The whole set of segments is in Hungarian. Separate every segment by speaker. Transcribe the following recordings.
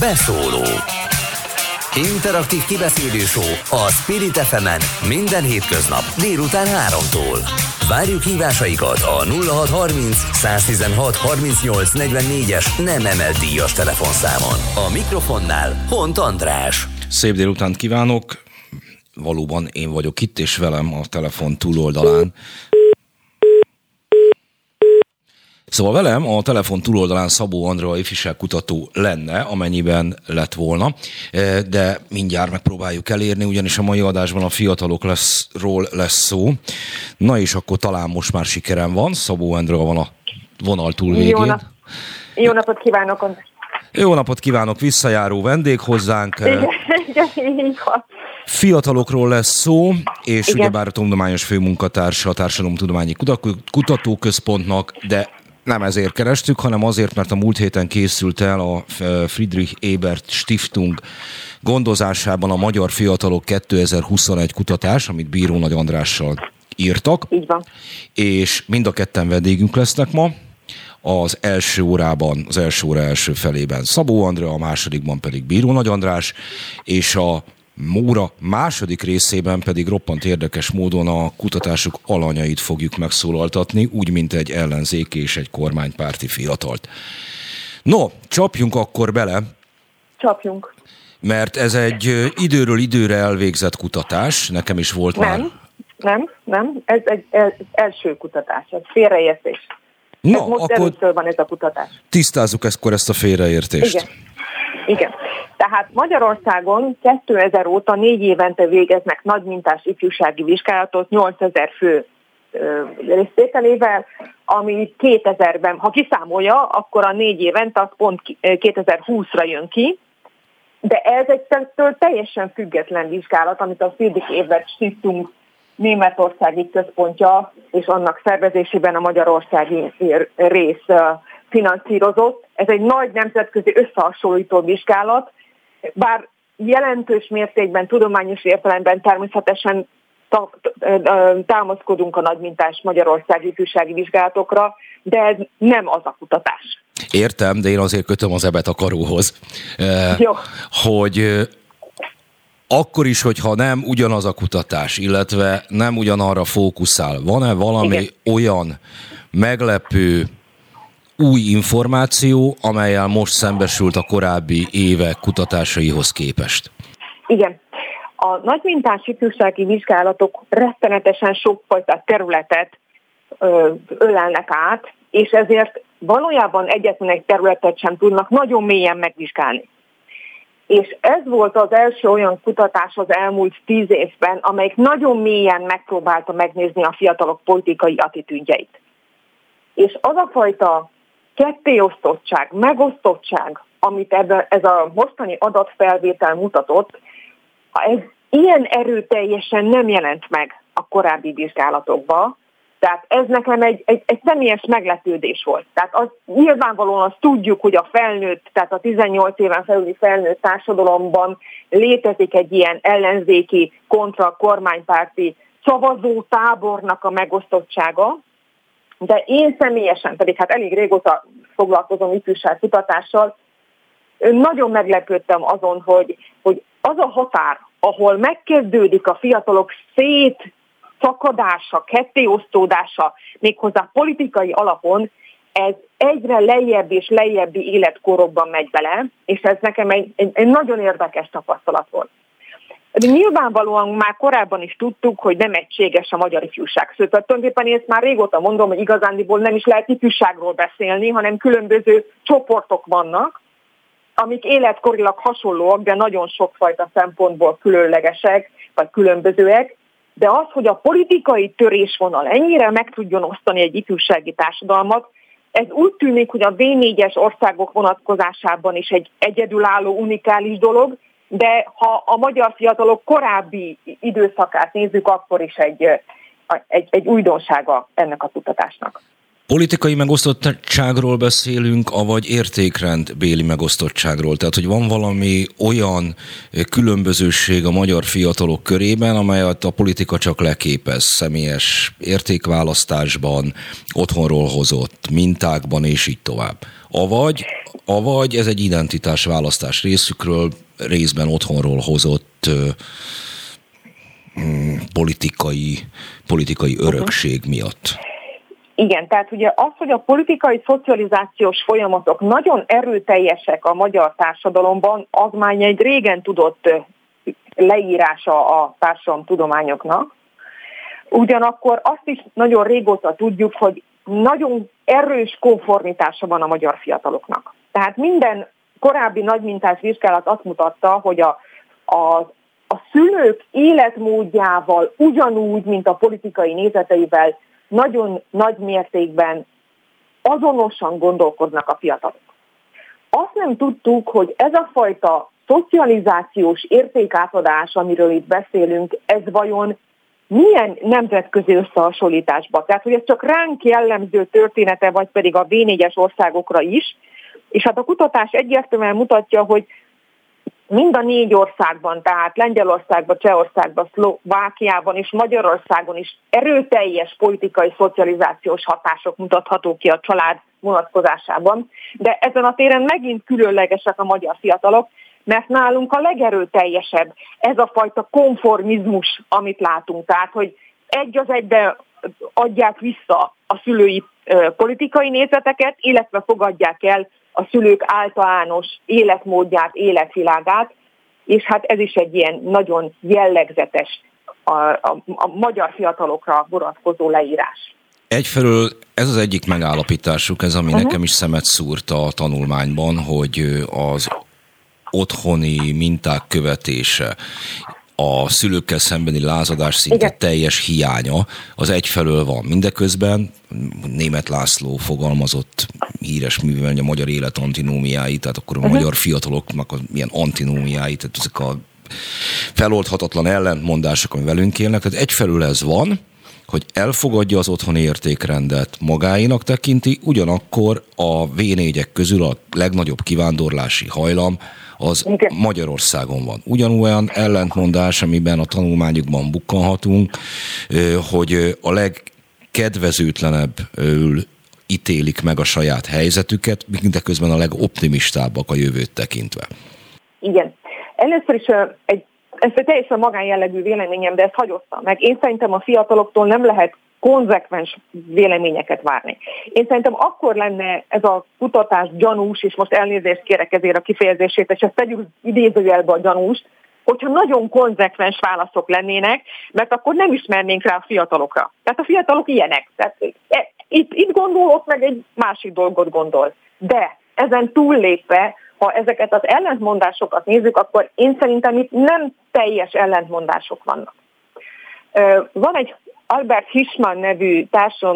Speaker 1: Beszóló Interaktív kibeszélő a Spirit fm minden hétköznap délután 3-tól. Várjuk hívásaikat a 0630 116 38 44-es nem emelt díjas telefonszámon. A mikrofonnál Hont András.
Speaker 2: Szép délutánt kívánok! Valóban én vagyok itt, és velem a telefon túloldalán Szóval velem a telefon túloldalán Szabó Andrea ifjúságkutató lenne, amennyiben lett volna, e, de mindjárt megpróbáljuk elérni, ugyanis a mai adásban a fiatalok leszról lesz szó. Na és akkor talán most már sikerem van, Szabó Andrea van a vonal túlvégén. Jó, nap.
Speaker 3: Jó napot kívánok!
Speaker 2: Jó napot kívánok, visszajáró vendég hozzánk. Igen, igen, Fiatalokról lesz szó, és Igen. ugyebár a tudományos főmunkatársa a Társadalomtudományi Kutatóközpontnak, de nem ezért kerestük, hanem azért, mert a múlt héten készült el a Friedrich Ebert Stiftung gondozásában a Magyar Fiatalok 2021 kutatás, amit Bíró Nagy Andrással írtak.
Speaker 3: Így van.
Speaker 2: És mind a ketten vendégünk lesznek ma. Az első órában, az első óra első felében Szabó Andrea, a másodikban pedig Bíró Nagy András, és a Móra második részében pedig roppant érdekes módon a kutatásuk alanyait fogjuk megszólaltatni, úgy, mint egy ellenzék és egy kormánypárti fiatalt. No, csapjunk akkor bele.
Speaker 3: Csapjunk.
Speaker 2: Mert ez egy időről időre elvégzett kutatás, nekem is volt
Speaker 3: nem,
Speaker 2: már.
Speaker 3: Nem, nem, ez egy ez első kutatás, ez félreértés. No, ez most akkor van ez a kutatás.
Speaker 2: Tisztázzuk ezt, ezt a félreértést.
Speaker 3: Igen. Igen. Tehát Magyarországon 2000 óta négy évente végeznek nagymintás ifjúsági vizsgálatot 8000 fő résztételével, ami 2000-ben, ha kiszámolja, akkor a négy évente az pont 2020-ra jön ki, de ez egy teljesen független vizsgálat, amit a Friedrich Ebert Stiftung németországi központja és annak szervezésében a magyarországi rész finanszírozott. Ez egy nagy nemzetközi összehasonlító vizsgálat, bár jelentős mértékben, tudományos értelemben természetesen támaszkodunk a nagymintás Magyarországi ifjúsági vizsgálatokra, de ez nem az a kutatás.
Speaker 2: Értem, de én azért kötöm az ebet a karóhoz,
Speaker 3: Jó.
Speaker 2: hogy akkor is, hogyha nem ugyanaz a kutatás, illetve nem ugyanarra fókuszál, van-e valami Igen. olyan meglepő új információ, amelyel most szembesült a korábbi évek kutatásaihoz képest?
Speaker 3: Igen. A nagymintás ifjúsági vizsgálatok rettenetesen sokfajta területet ölelnek át, és ezért valójában egyetlen egy területet sem tudnak nagyon mélyen megvizsgálni. És ez volt az első olyan kutatás az elmúlt tíz évben, amelyik nagyon mélyen megpróbálta megnézni a fiatalok politikai attitűdjeit. És az a fajta kettéosztottság, megosztottság, amit ebben, ez a mostani adatfelvétel mutatott, ez ilyen erőteljesen nem jelent meg a korábbi vizsgálatokban, tehát ez nekem egy, egy, egy személyes meglepődés volt. Tehát az, nyilvánvalóan azt tudjuk, hogy a felnőtt, tehát a 18 éven felüli felnőtt társadalomban létezik egy ilyen ellenzéki kontra kormánypárti szavazó tábornak a megosztottsága, de én személyesen pedig hát elég régóta foglalkozom ifjúságkutatással, nagyon meglepődtem azon, hogy, hogy az a határ, ahol megkezdődik a fiatalok szét szakadása, kettéosztódása, méghozzá politikai alapon, ez egyre lejjebb és lejjebbi életkorokban megy bele, és ez nekem egy, egy, egy nagyon érdekes tapasztalat volt. De nyilvánvalóan már korábban is tudtuk, hogy nem egységes a magyar ifjúság. Szóval tulajdonképpen én ezt már régóta mondom, hogy igazándiból nem is lehet ifjúságról beszélni, hanem különböző csoportok vannak, amik életkorilag hasonlóak, de nagyon sokfajta szempontból különlegesek, vagy különbözőek, de az, hogy a politikai törésvonal ennyire meg tudjon osztani egy ifjúsági társadalmat, ez úgy tűnik, hogy a B4-es országok vonatkozásában is egy egyedülálló, unikális dolog, de ha a magyar fiatalok korábbi időszakát nézzük, akkor is egy, egy, egy újdonsága ennek a kutatásnak.
Speaker 2: Politikai megosztottságról beszélünk, avagy értékrend béli megosztottságról? Tehát, hogy van valami olyan különbözőség a magyar fiatalok körében, amelyet a politika csak leképez személyes értékválasztásban, otthonról hozott mintákban, és így tovább. Avagy avagy ez egy identitásválasztás részükről, részben otthonról hozott mm, politikai, politikai örökség miatt.
Speaker 3: Igen, tehát ugye az, hogy a politikai szocializációs folyamatok nagyon erőteljesek a magyar társadalomban, az már egy régen tudott leírása a társadalomtudományoknak. Ugyanakkor azt is nagyon régóta tudjuk, hogy nagyon erős konformitása van a magyar fiataloknak. Tehát minden korábbi nagymintás vizsgálat azt mutatta, hogy a, a, a szülők életmódjával ugyanúgy, mint a politikai nézeteivel nagyon nagy mértékben azonosan gondolkodnak a fiatalok. Azt nem tudtuk, hogy ez a fajta szocializációs értékátadás, amiről itt beszélünk, ez vajon milyen nemzetközi összehasonlításban? Tehát, hogy ez csak ránk jellemző története, vagy pedig a B4-es országokra is. És hát a kutatás egyértelműen mutatja, hogy mind a négy országban, tehát Lengyelországban, Csehországban, Szlovákiában és Magyarországon is erőteljes politikai szocializációs hatások mutathatók ki a család vonatkozásában, de ezen a téren megint különlegesek a magyar fiatalok, mert nálunk a legerőteljesebb ez a fajta konformizmus, amit látunk. Tehát, hogy egy az egybe adják vissza a szülői politikai nézeteket, illetve fogadják el a szülők általános életmódját, életvilágát, és hát ez is egy ilyen nagyon jellegzetes a, a, a magyar fiatalokra vonatkozó leírás.
Speaker 2: Egyfelől ez az egyik megállapításuk, ez ami uh-huh. nekem is szemet szúrt a tanulmányban, hogy az otthoni minták követése, a szülőkkel szembeni lázadás szinte Igen. teljes hiánya, az egyfelől van. Mindeközben német László fogalmazott híres művel, a magyar élet antinómiái, tehát akkor a uh-huh. magyar fiataloknak a milyen antinómiái, tehát ezek a feloldhatatlan ellentmondások, ami velünk élnek. Tehát egyfelől ez van, hogy elfogadja az otthoni értékrendet, magáinak tekinti, ugyanakkor a v közül a legnagyobb kivándorlási hajlam az Igen. Magyarországon van. Ugyanolyan ellentmondás, amiben a tanulmányokban bukkanhatunk, hogy a legkedvezőtlenebb ítélik meg a saját helyzetüket, mindeközben a legoptimistábbak a jövőt tekintve.
Speaker 3: Igen. Először is egy, ez egy teljesen magánjellegű véleményem, de ezt hagyoztam meg. Én szerintem a fiataloktól nem lehet konzekvens véleményeket várni. Én szerintem akkor lenne ez a kutatás gyanús, és most elnézést kérek ezért a kifejezését, és ezt tegyük idézőjelbe a gyanúst, hogyha nagyon konzekvens válaszok lennének, mert akkor nem ismernénk rá a fiatalokra. Tehát a fiatalok ilyenek. Tehát e, itt, itt gondolok, meg egy másik dolgot gondol. De ezen túllépve, ha ezeket az ellentmondásokat nézzük, akkor én szerintem itt nem teljes ellentmondások vannak. Van egy Albert Hirschman nevű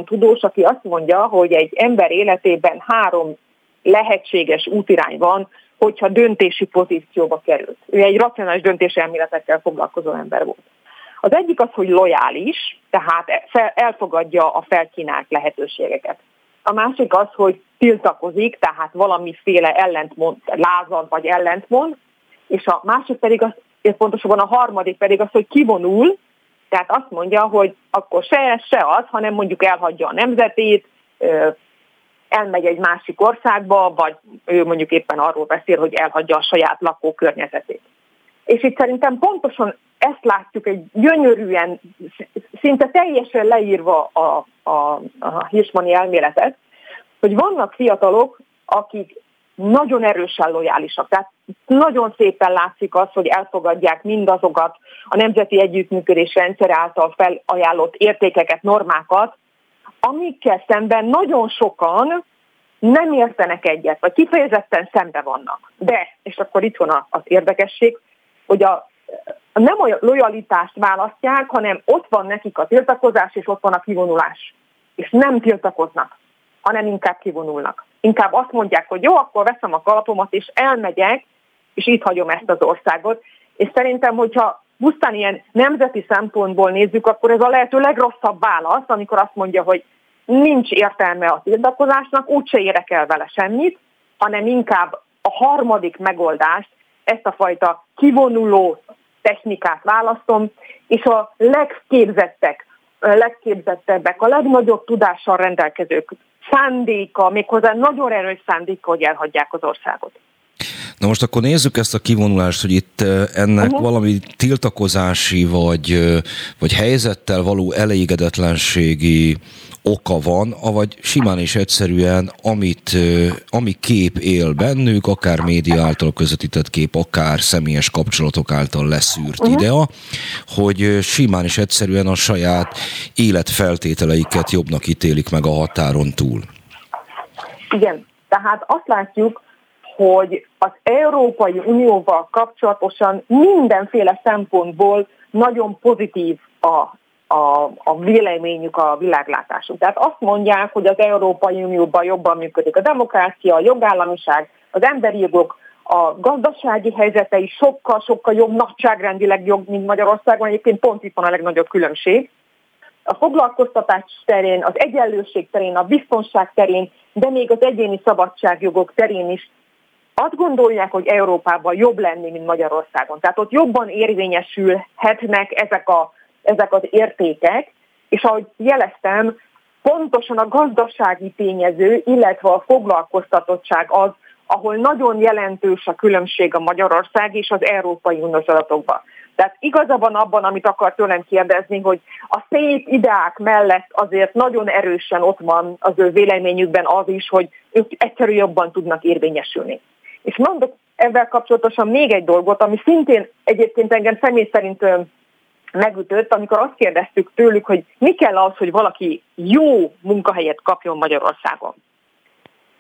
Speaker 3: tudós, aki azt mondja, hogy egy ember életében három lehetséges útirány van, hogyha döntési pozícióba került. Ő egy racionális döntéselméletekkel foglalkozó ember volt. Az egyik az, hogy lojális, tehát elfogadja a felkínált lehetőségeket. A másik az, hogy tiltakozik, tehát valamiféle ellentmond, lázad vagy ellentmond, és a másik pedig az, pontosabban a harmadik pedig az, hogy kivonul, tehát azt mondja, hogy akkor se ez, se az, hanem mondjuk elhagyja a nemzetét, elmegy egy másik országba, vagy ő mondjuk éppen arról beszél, hogy elhagyja a saját lakókörnyezetét. És itt szerintem pontosan ezt látjuk egy gyönyörűen, szinte teljesen leírva a, a, a Hirschmani elméletet, hogy vannak fiatalok, akik nagyon erősen lojálisak. Tehát nagyon szépen látszik az, hogy elfogadják mindazokat a nemzeti együttműködés rendszer által felajánlott értékeket, normákat, amikkel szemben nagyon sokan nem értenek egyet, vagy kifejezetten szembe vannak. De, és akkor itt van az érdekesség, hogy a, nem a lojalitást választják, hanem ott van nekik a tiltakozás, és ott van a kivonulás. És nem tiltakoznak, hanem inkább kivonulnak. Inkább azt mondják, hogy jó, akkor veszem a kalapomat, és elmegyek, és itt hagyom ezt az országot. És szerintem, hogyha pusztán ilyen nemzeti szempontból nézzük, akkor ez a lehető legrosszabb válasz, amikor azt mondja, hogy nincs értelme a tiltakozásnak, úgyse érek el vele semmit, hanem inkább a harmadik megoldást, ezt a fajta kivonuló technikát választom, és a legképzettek legképzettebbek, a legnagyobb tudással rendelkezők szándéka, méghozzá nagyon erős szándéka, hogy elhagyják az országot.
Speaker 2: Na most akkor nézzük ezt a kivonulást, hogy itt ennek uh-huh. valami tiltakozási vagy, vagy helyzettel való elégedetlenségi oka van, avagy simán és egyszerűen, amit, ami kép él bennük, akár média által közvetített kép, akár személyes kapcsolatok által leszűrt uh-huh. idea, hogy simán és egyszerűen a saját életfeltételeiket jobbnak ítélik meg a határon túl.
Speaker 3: Igen, tehát azt látjuk, hogy az Európai Unióval kapcsolatosan mindenféle szempontból nagyon pozitív a a, a véleményük, a világlátásuk. Tehát azt mondják, hogy az Európai Unióban jobban működik a demokrácia, a jogállamiság, az emberi jogok, a gazdasági helyzete is sokkal-sokkal jobb, nagyságrendileg jobb, mint Magyarországon. Egyébként pont itt van a legnagyobb különbség. A foglalkoztatás terén, az egyenlőség terén, a biztonság terén, de még az egyéni szabadságjogok terén is azt gondolják, hogy Európában jobb lenni, mint Magyarországon. Tehát ott jobban érvényesülhetnek ezek a ezek az értékek, és ahogy jeleztem, pontosan a gazdasági tényező, illetve a foglalkoztatottság az, ahol nagyon jelentős a különbség a Magyarország és az Európai Uniós adatokban. Tehát igaza van abban, amit akar tőlem kérdezni, hogy a szép ideák mellett azért nagyon erősen ott van az ő véleményükben az is, hogy ők egyszerűen jobban tudnak érvényesülni. És mondok ezzel kapcsolatosan még egy dolgot, ami szintén egyébként engem személy szerint megütött, amikor azt kérdeztük tőlük, hogy mi kell az, hogy valaki jó munkahelyet kapjon Magyarországon.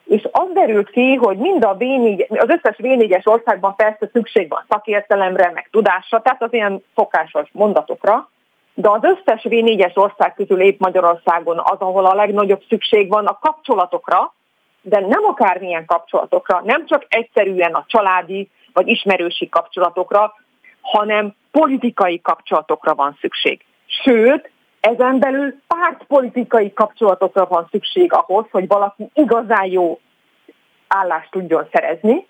Speaker 3: És az derült ki, hogy mind a V4, az összes V4-es országban persze szükség van szakértelemre, meg tudásra, tehát az ilyen szokásos mondatokra, de az összes V4-es ország közül épp Magyarországon az, ahol a legnagyobb szükség van a kapcsolatokra, de nem akármilyen kapcsolatokra, nem csak egyszerűen a családi vagy ismerősi kapcsolatokra, hanem politikai kapcsolatokra van szükség. Sőt, ezen belül pártpolitikai kapcsolatokra van szükség ahhoz, hogy valaki igazán jó állást tudjon szerezni,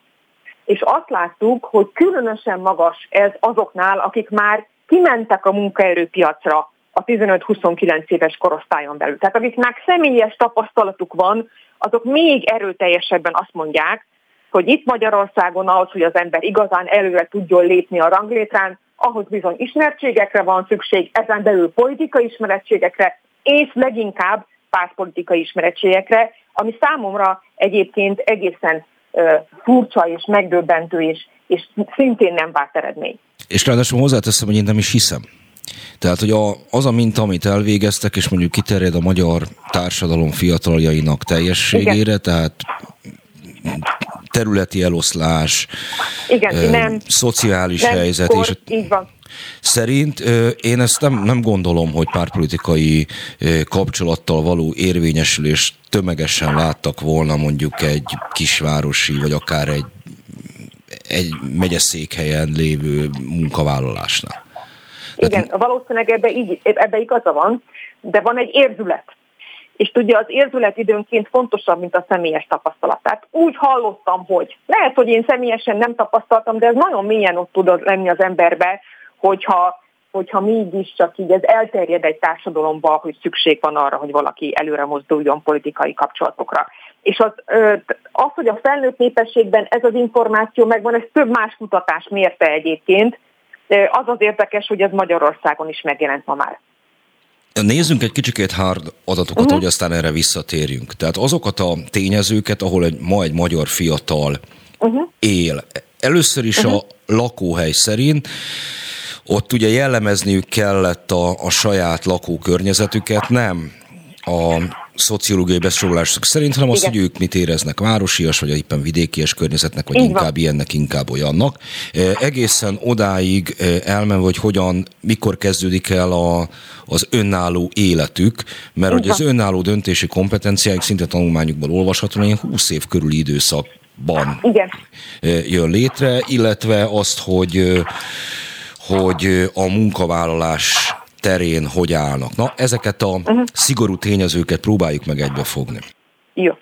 Speaker 3: és azt láttuk, hogy különösen magas ez azoknál, akik már kimentek a munkaerőpiacra a 15-29 éves korosztályon belül. Tehát akiknek személyes tapasztalatuk van, azok még erőteljesebben azt mondják, hogy itt Magyarországon ahhoz, hogy az ember igazán előre tudjon lépni a ranglétrán, ahhoz bizony ismertségekre van szükség, ezen belül politikai ismerettségekre, és leginkább pártpolitikai ismerettségekre, ami számomra egyébként egészen uh, furcsa és megdöbbentő, és, és szintén nem várt eredmény.
Speaker 2: És ráadásul hozzáteszem, hogy én nem is hiszem. Tehát, hogy a, az a minta, amit elvégeztek, és mondjuk kiterjed a magyar társadalom fiataljainak teljességére, Igen. tehát területi eloszlás, Igen, ö, nem, szociális nem, helyzet. Kor, és így van. Szerint én ezt nem, nem gondolom, hogy pártpolitikai kapcsolattal való érvényesülés tömegesen láttak volna mondjuk egy kisvárosi, vagy akár egy, egy megyeszékhelyen lévő munkavállalásnál.
Speaker 3: Igen, valószínűleg ebbe, így, ebbe igaza van, de van egy érzület és tudja, az érzület időnként fontosabb, mint a személyes tapasztalat. Tehát úgy hallottam, hogy lehet, hogy én személyesen nem tapasztaltam, de ez nagyon mélyen ott tud lenni az emberbe, hogyha, hogyha mégis csak így ez elterjed egy társadalomba, hogy szükség van arra, hogy valaki előre mozduljon politikai kapcsolatokra. És az, az, hogy a felnőtt népességben ez az információ megvan, ez több más kutatás mérte egyébként, az az érdekes, hogy ez Magyarországon is megjelent ma már.
Speaker 2: Nézzünk egy kicsikét hard adatokat, uh-huh. hogy aztán erre visszatérjünk. Tehát azokat a tényezőket, ahol egy, ma egy magyar fiatal uh-huh. él. Először is uh-huh. a lakóhely szerint ott ugye jellemezniük kellett a, a saját lakókörnyezetüket, nem a szociológiai besorolások szerint, hanem azt, hogy ők mit éreznek városias, vagy éppen vidékies környezetnek, vagy Így inkább van. ilyennek, inkább olyannak. E, egészen odáig e, elmen, hogy hogyan, mikor kezdődik el a, az önálló életük, mert hogy az önálló döntési kompetenciáik szinte tanulmányukból olvasható, hogy 20 év körüli időszakban Igen. E, jön létre, illetve azt, hogy hogy a munkavállalás terén hogy állnak. Na, ezeket a uh-huh. szigorú tényezőket próbáljuk meg egybefogni.
Speaker 3: Jó.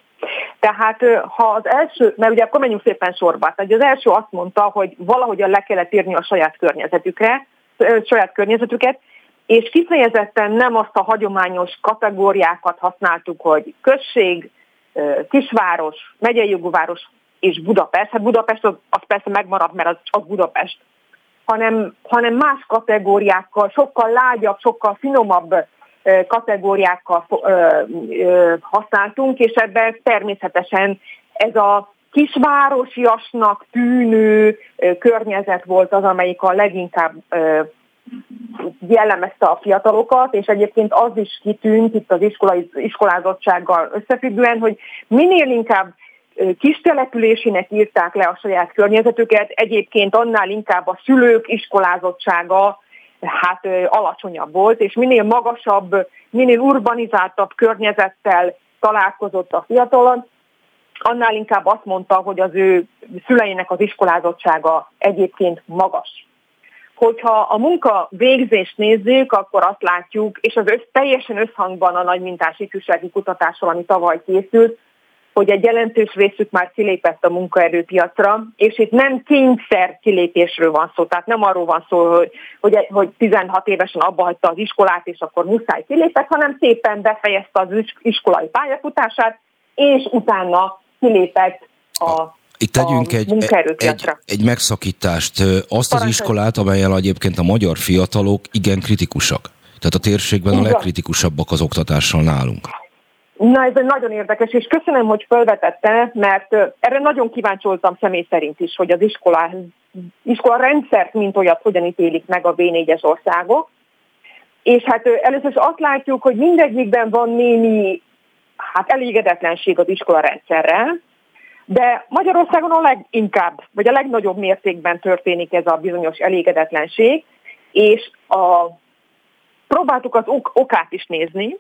Speaker 3: Tehát ha az első, mert ugye akkor menjünk szépen sorba, tehát az első azt mondta, hogy valahogyan le kellett írni a saját környezetükre, saját környezetüket, és kifejezetten nem azt a hagyományos kategóriákat használtuk, hogy község, kisváros, megyei jogúváros és Budapest. Hát Budapest az, az persze megmaradt, mert az, az Budapest. Hanem, hanem más kategóriákkal, sokkal lágyabb, sokkal finomabb kategóriákkal használtunk, és ebben természetesen ez a kisvárosiasnak tűnő környezet volt az, amelyik a leginkább jellemezte a fiatalokat, és egyébként az is kitűnt itt az iskolai, iskolázottsággal összefüggően, hogy minél inkább kis településének írták le a saját környezetüket, egyébként annál inkább a szülők iskolázottsága hát alacsonyabb volt, és minél magasabb, minél urbanizáltabb környezettel találkozott a fiatal, annál inkább azt mondta, hogy az ő szüleinek az iskolázottsága egyébként magas. Hogyha a munka végzést nézzük, akkor azt látjuk, és az össz, teljesen összhangban a nagy mintás ifjúsági kutatással, ami tavaly készült, hogy egy jelentős részük már kilépett a munkaerőpiacra, és itt nem kényszer kilépésről van szó, tehát nem arról van szó, hogy, hogy, hogy 16 évesen abba hagyta az iskolát, és akkor muszáj kilépett, hanem szépen befejezte az iskolai pályafutását, és utána kilépett a
Speaker 2: itt tegyünk egy, egy, egy megszakítást. Azt az iskolát, amelyel egyébként a magyar fiatalok igen kritikusak. Tehát a térségben a legkritikusabbak az oktatással nálunk.
Speaker 3: Na ez egy nagyon érdekes, és köszönöm, hogy felvetette, mert erre nagyon kíváncsi személy szerint is, hogy az iskola, iskola rendszert, mint olyat, hogyan ítélik meg a B4-es országok. És hát először is azt látjuk, hogy mindegyikben van némi hát elégedetlenség az iskola rendszerrel, de Magyarországon a leginkább, vagy a legnagyobb mértékben történik ez a bizonyos elégedetlenség, és a, próbáltuk az ok- okát is nézni,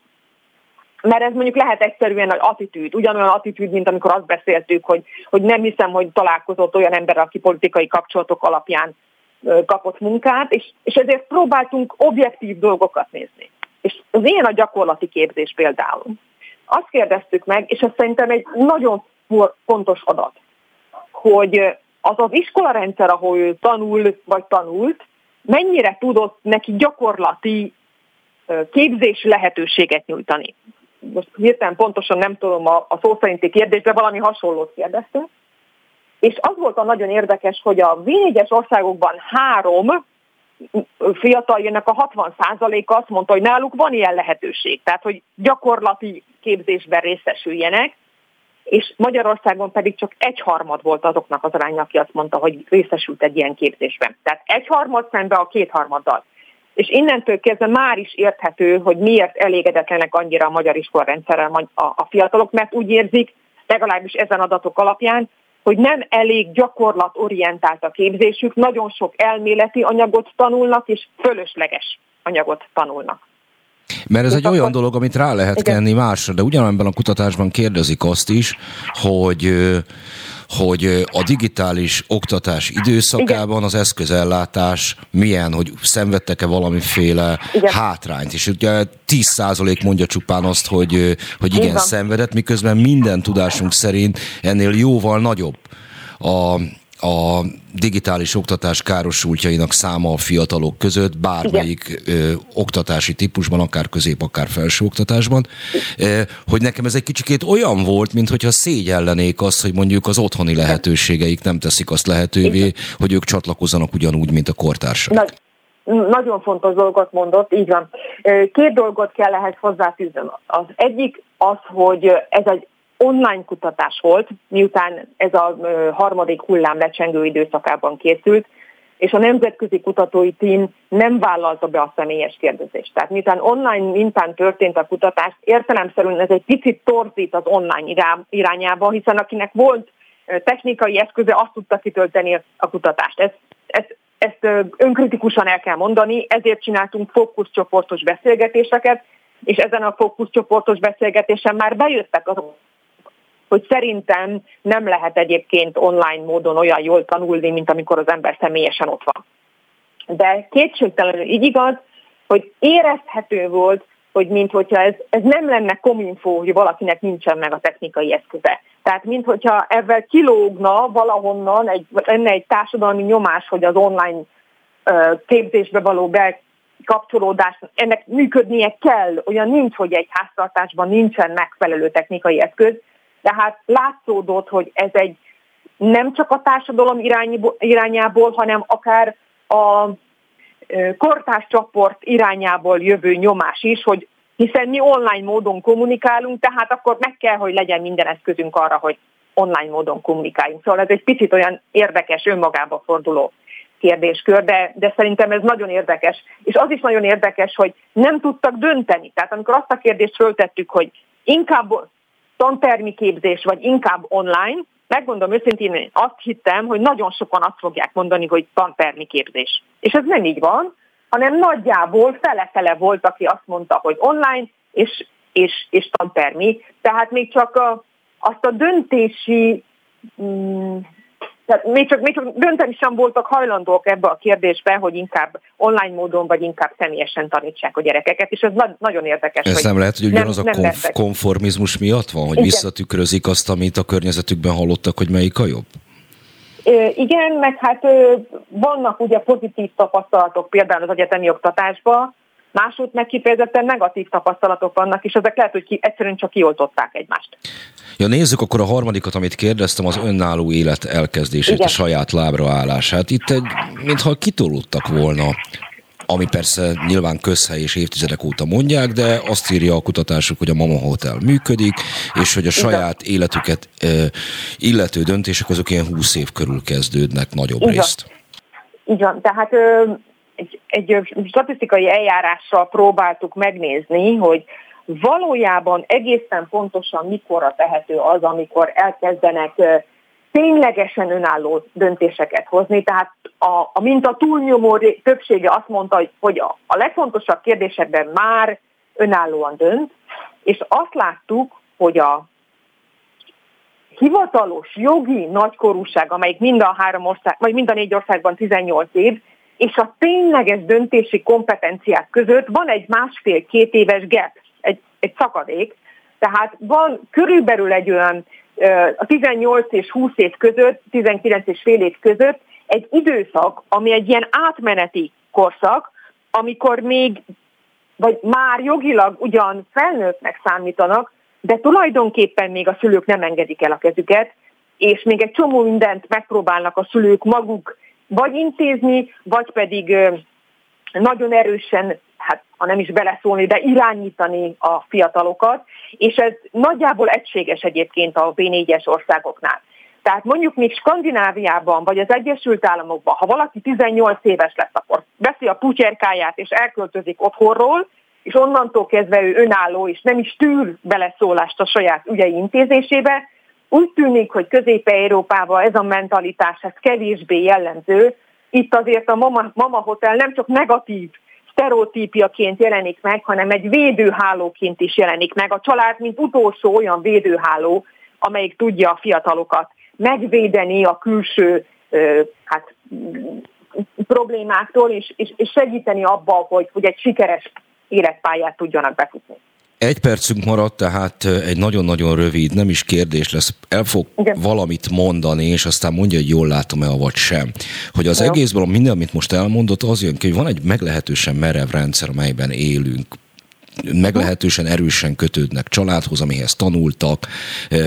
Speaker 3: mert ez mondjuk lehet egyszerűen egy attitűd, ugyanolyan attitűd, mint amikor azt beszéltük, hogy, hogy nem hiszem, hogy találkozott olyan ember, aki politikai kapcsolatok alapján kapott munkát, és, és ezért próbáltunk objektív dolgokat nézni. És az ilyen a gyakorlati képzés például. Azt kérdeztük meg, és ez szerintem egy nagyon fontos adat, hogy az az iskolarendszer, ahol ő tanul vagy tanult, mennyire tudott neki gyakorlati képzési lehetőséget nyújtani. Most hirtelen pontosan nem tudom a, a szó szerinti kérdést, de valami hasonlót kérdezte. És az volt a nagyon érdekes, hogy a v országokban három fiatal jönnek a 60 a azt mondta, hogy náluk van ilyen lehetőség, tehát hogy gyakorlati képzésben részesüljenek, és Magyarországon pedig csak egyharmad volt azoknak az aránya, aki azt mondta, hogy részesült egy ilyen képzésben. Tehát egyharmad szembe a kétharmaddal. És innentől kezdve már is érthető, hogy miért elégedetlenek annyira a magyar iskolarendszerrel a, a fiatalok, mert úgy érzik, legalábbis ezen adatok alapján, hogy nem elég gyakorlatorientált a képzésük, nagyon sok elméleti anyagot tanulnak, és fölösleges anyagot tanulnak.
Speaker 2: Mert ez egy olyan dolog, amit rá lehet Igen. kenni másra, de ugyanebben a kutatásban kérdezik azt is, hogy hogy a digitális oktatás időszakában Igen. az eszközellátás milyen, hogy szenvedtek-e valamiféle Igen. hátrányt. És ugye 10% mondja csupán azt, hogy, hogy igen, igen, szenvedett, miközben minden tudásunk szerint ennél jóval nagyobb a, a digitális oktatás károsultjainak száma a fiatalok között, bármelyik ö, oktatási típusban, akár közép, akár felső oktatásban, ö, hogy nekem ez egy kicsikét olyan volt, mint hogyha szégyellenék azt, hogy mondjuk az otthoni lehetőségeik nem teszik azt lehetővé, Igen. hogy ők csatlakozzanak ugyanúgy, mint a kortársak.
Speaker 3: Nagy, nagyon fontos dolgot mondott, így van. Két dolgot kell ehhez hozzáfűzni. Az egyik az, hogy ez egy online kutatás volt, miután ez a harmadik hullám lecsengő időszakában készült, és a nemzetközi kutatói tím nem vállalta be a személyes kérdezést. Tehát miután online mintán történt a kutatás, értelemszerűen ez egy picit torzít az online irányába, hiszen akinek volt technikai eszköze, azt tudta kitölteni a kutatást. Ezt, ezt, ezt önkritikusan el kell mondani, ezért csináltunk fókuszcsoportos beszélgetéseket, és ezen a fókuszcsoportos beszélgetésen már bejöttek azok hogy szerintem nem lehet egyébként online módon olyan jól tanulni, mint amikor az ember személyesen ott van. De kétségtelenül így igaz, hogy érezhető volt, hogy mint hogyha ez, ez nem lenne kominfó, hogy valakinek nincsen meg a technikai eszköze. Tehát mint hogyha ezzel kilógna valahonnan, egy, lenne egy társadalmi nyomás, hogy az online képzésbe való be, kapcsolódás, ennek működnie kell, olyan nincs, hogy egy háztartásban nincsen megfelelő technikai eszköz, tehát látszódott, hogy ez egy nem csak a társadalom irányából, hanem akár a kortárs csoport irányából jövő nyomás is, hogy hiszen mi online módon kommunikálunk, tehát akkor meg kell, hogy legyen minden eszközünk arra, hogy online módon kommunikáljunk. Szóval ez egy picit olyan érdekes, önmagába forduló kérdéskör, de, de szerintem ez nagyon érdekes. És az is nagyon érdekes, hogy nem tudtak dönteni. Tehát amikor azt a kérdést föltettük, hogy inkább tantermi képzés, vagy inkább online, megmondom őszintén, én azt hittem, hogy nagyon sokan azt fogják mondani, hogy tantermi képzés. És ez nem így van, hanem nagyjából fele-fele volt, aki azt mondta, hogy online, és, és, és tantermi. Tehát még csak a, azt a döntési mm, tehát még csak, még csak dönteni sem voltak hajlandók ebbe a kérdésbe, hogy inkább online módon, vagy inkább személyesen tanítsák a gyerekeket, és ez na- nagyon érdekes.
Speaker 2: Ez nem lehet, hogy ugyanaz nem, a konf- konformizmus miatt van, hogy Igen. visszatükrözik azt, amit a környezetükben hallottak, hogy melyik a jobb?
Speaker 3: Igen, meg hát vannak ugye pozitív tapasztalatok például az egyetemi oktatásban, máshogy meg kifejezetten negatív tapasztalatok vannak, és ezek lehet, hogy ki, egyszerűen csak kioltották egymást.
Speaker 2: Ja, nézzük akkor a harmadikat, amit kérdeztem, az önálló élet elkezdését, Igen. a saját lábra állását. Itt egy, mintha kitolódtak volna ami persze nyilván közhely és évtizedek óta mondják, de azt írja a kutatásuk, hogy a Mama Hotel működik, és hogy a saját életüket illető döntések azok ilyen 20 év körül kezdődnek nagyobb Igen. részt.
Speaker 3: Így van, tehát egy, egy statisztikai eljárással próbáltuk megnézni, hogy valójában egészen pontosan mikorra tehető az, amikor elkezdenek ténylegesen önálló döntéseket hozni. Tehát a, a minta túlnyomó többsége azt mondta, hogy a, a legfontosabb kérdésekben már önállóan dönt, és azt láttuk, hogy a hivatalos jogi nagykorúság, amelyik mind a három ország, vagy mind a négy országban 18 év, és a tényleges döntési kompetenciák között van egy másfél-két éves gap, egy, egy szakadék, tehát van körülbelül egy olyan a 18 és 20 év között, 19 és fél év között egy időszak, ami egy ilyen átmeneti korszak, amikor még, vagy már jogilag ugyan felnőttnek számítanak, de tulajdonképpen még a szülők nem engedik el a kezüket, és még egy csomó mindent megpróbálnak a szülők maguk vagy intézni, vagy pedig nagyon erősen, hát ha nem is beleszólni, de irányítani a fiatalokat, és ez nagyjából egységes egyébként a B4-es országoknál. Tehát mondjuk még Skandináviában, vagy az Egyesült Államokban, ha valaki 18 éves lesz, akkor veszi a putyerkáját és elköltözik otthonról, és onnantól kezdve ő önálló, és nem is tűr beleszólást a saját ügyei intézésébe, úgy tűnik, hogy Közép-Európában ez a mentalitás ez kevésbé jellemző. Itt azért a Mama, Mama Hotel nem csak negatív sztereotípiaként jelenik meg, hanem egy védőhálóként is jelenik meg. A család, mint utolsó olyan védőháló, amelyik tudja a fiatalokat megvédeni a külső hát, problémáktól, és, és, és segíteni abban, hogy, hogy egy sikeres életpályát tudjanak befutni.
Speaker 2: Egy percünk maradt, tehát egy nagyon-nagyon rövid, nem is kérdés lesz, el fog Igen. valamit mondani, és aztán mondja, hogy jól látom-e, vagy sem. Hogy az Jó. egészből minden, amit most elmondott, az jön ki, hogy van egy meglehetősen merev rendszer, amelyben élünk meglehetősen erősen kötődnek családhoz, amihez tanultak,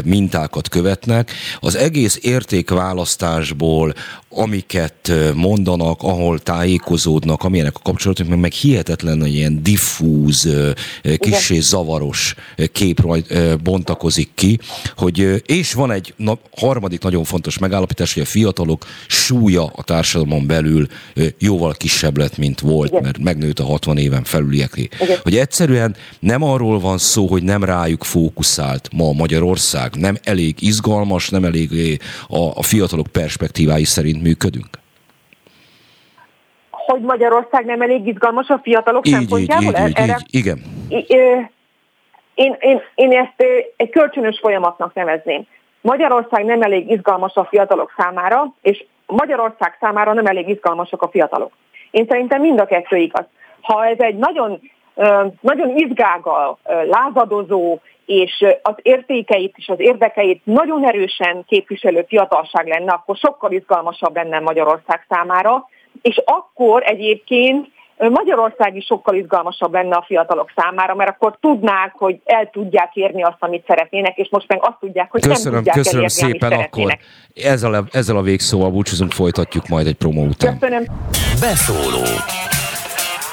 Speaker 2: mintákat követnek. Az egész értékválasztásból amiket mondanak, ahol tájékozódnak, amilyenek a kapcsolatok, meg, meg hihetetlen, ilyen diffúz, kissé zavaros kép bontakozik ki, hogy, és van egy na, harmadik nagyon fontos megállapítás, hogy a fiatalok súlya a társadalomon belül jóval kisebb lett, mint volt, Igen. mert megnőtt a 60 éven felülieké. Hogy egyszerűen nem arról van szó, hogy nem rájuk fókuszált ma Magyarország, nem elég izgalmas, nem elég a, a fiatalok perspektívái szerint működünk?
Speaker 3: Hogy Magyarország nem elég izgalmas a fiatalok
Speaker 2: így,
Speaker 3: szempontjából?
Speaker 2: Így, így, Erre... így, igen.
Speaker 3: Én, én, én ezt egy kölcsönös folyamatnak nevezném. Magyarország nem elég izgalmas a fiatalok számára, és Magyarország számára nem elég izgalmasak a fiatalok. Én szerintem mind a kettő igaz. Ha ez egy nagyon, nagyon izgágal, lázadozó, és az értékeit és az érdekeit nagyon erősen képviselő fiatalság lenne, akkor sokkal izgalmasabb lenne Magyarország számára, és akkor egyébként Magyarország is sokkal izgalmasabb lenne a fiatalok számára, mert akkor tudnák, hogy el tudják érni azt, amit szeretnének, és most meg azt tudják, hogy
Speaker 2: köszönöm,
Speaker 3: nem tudják
Speaker 2: köszönöm
Speaker 3: elérni,
Speaker 2: szépen
Speaker 3: amit
Speaker 2: akkor. Ezzel a, ezzel a végszóval búcsúzunk, folytatjuk majd egy promó után.
Speaker 3: Köszönöm.
Speaker 1: Beszóló.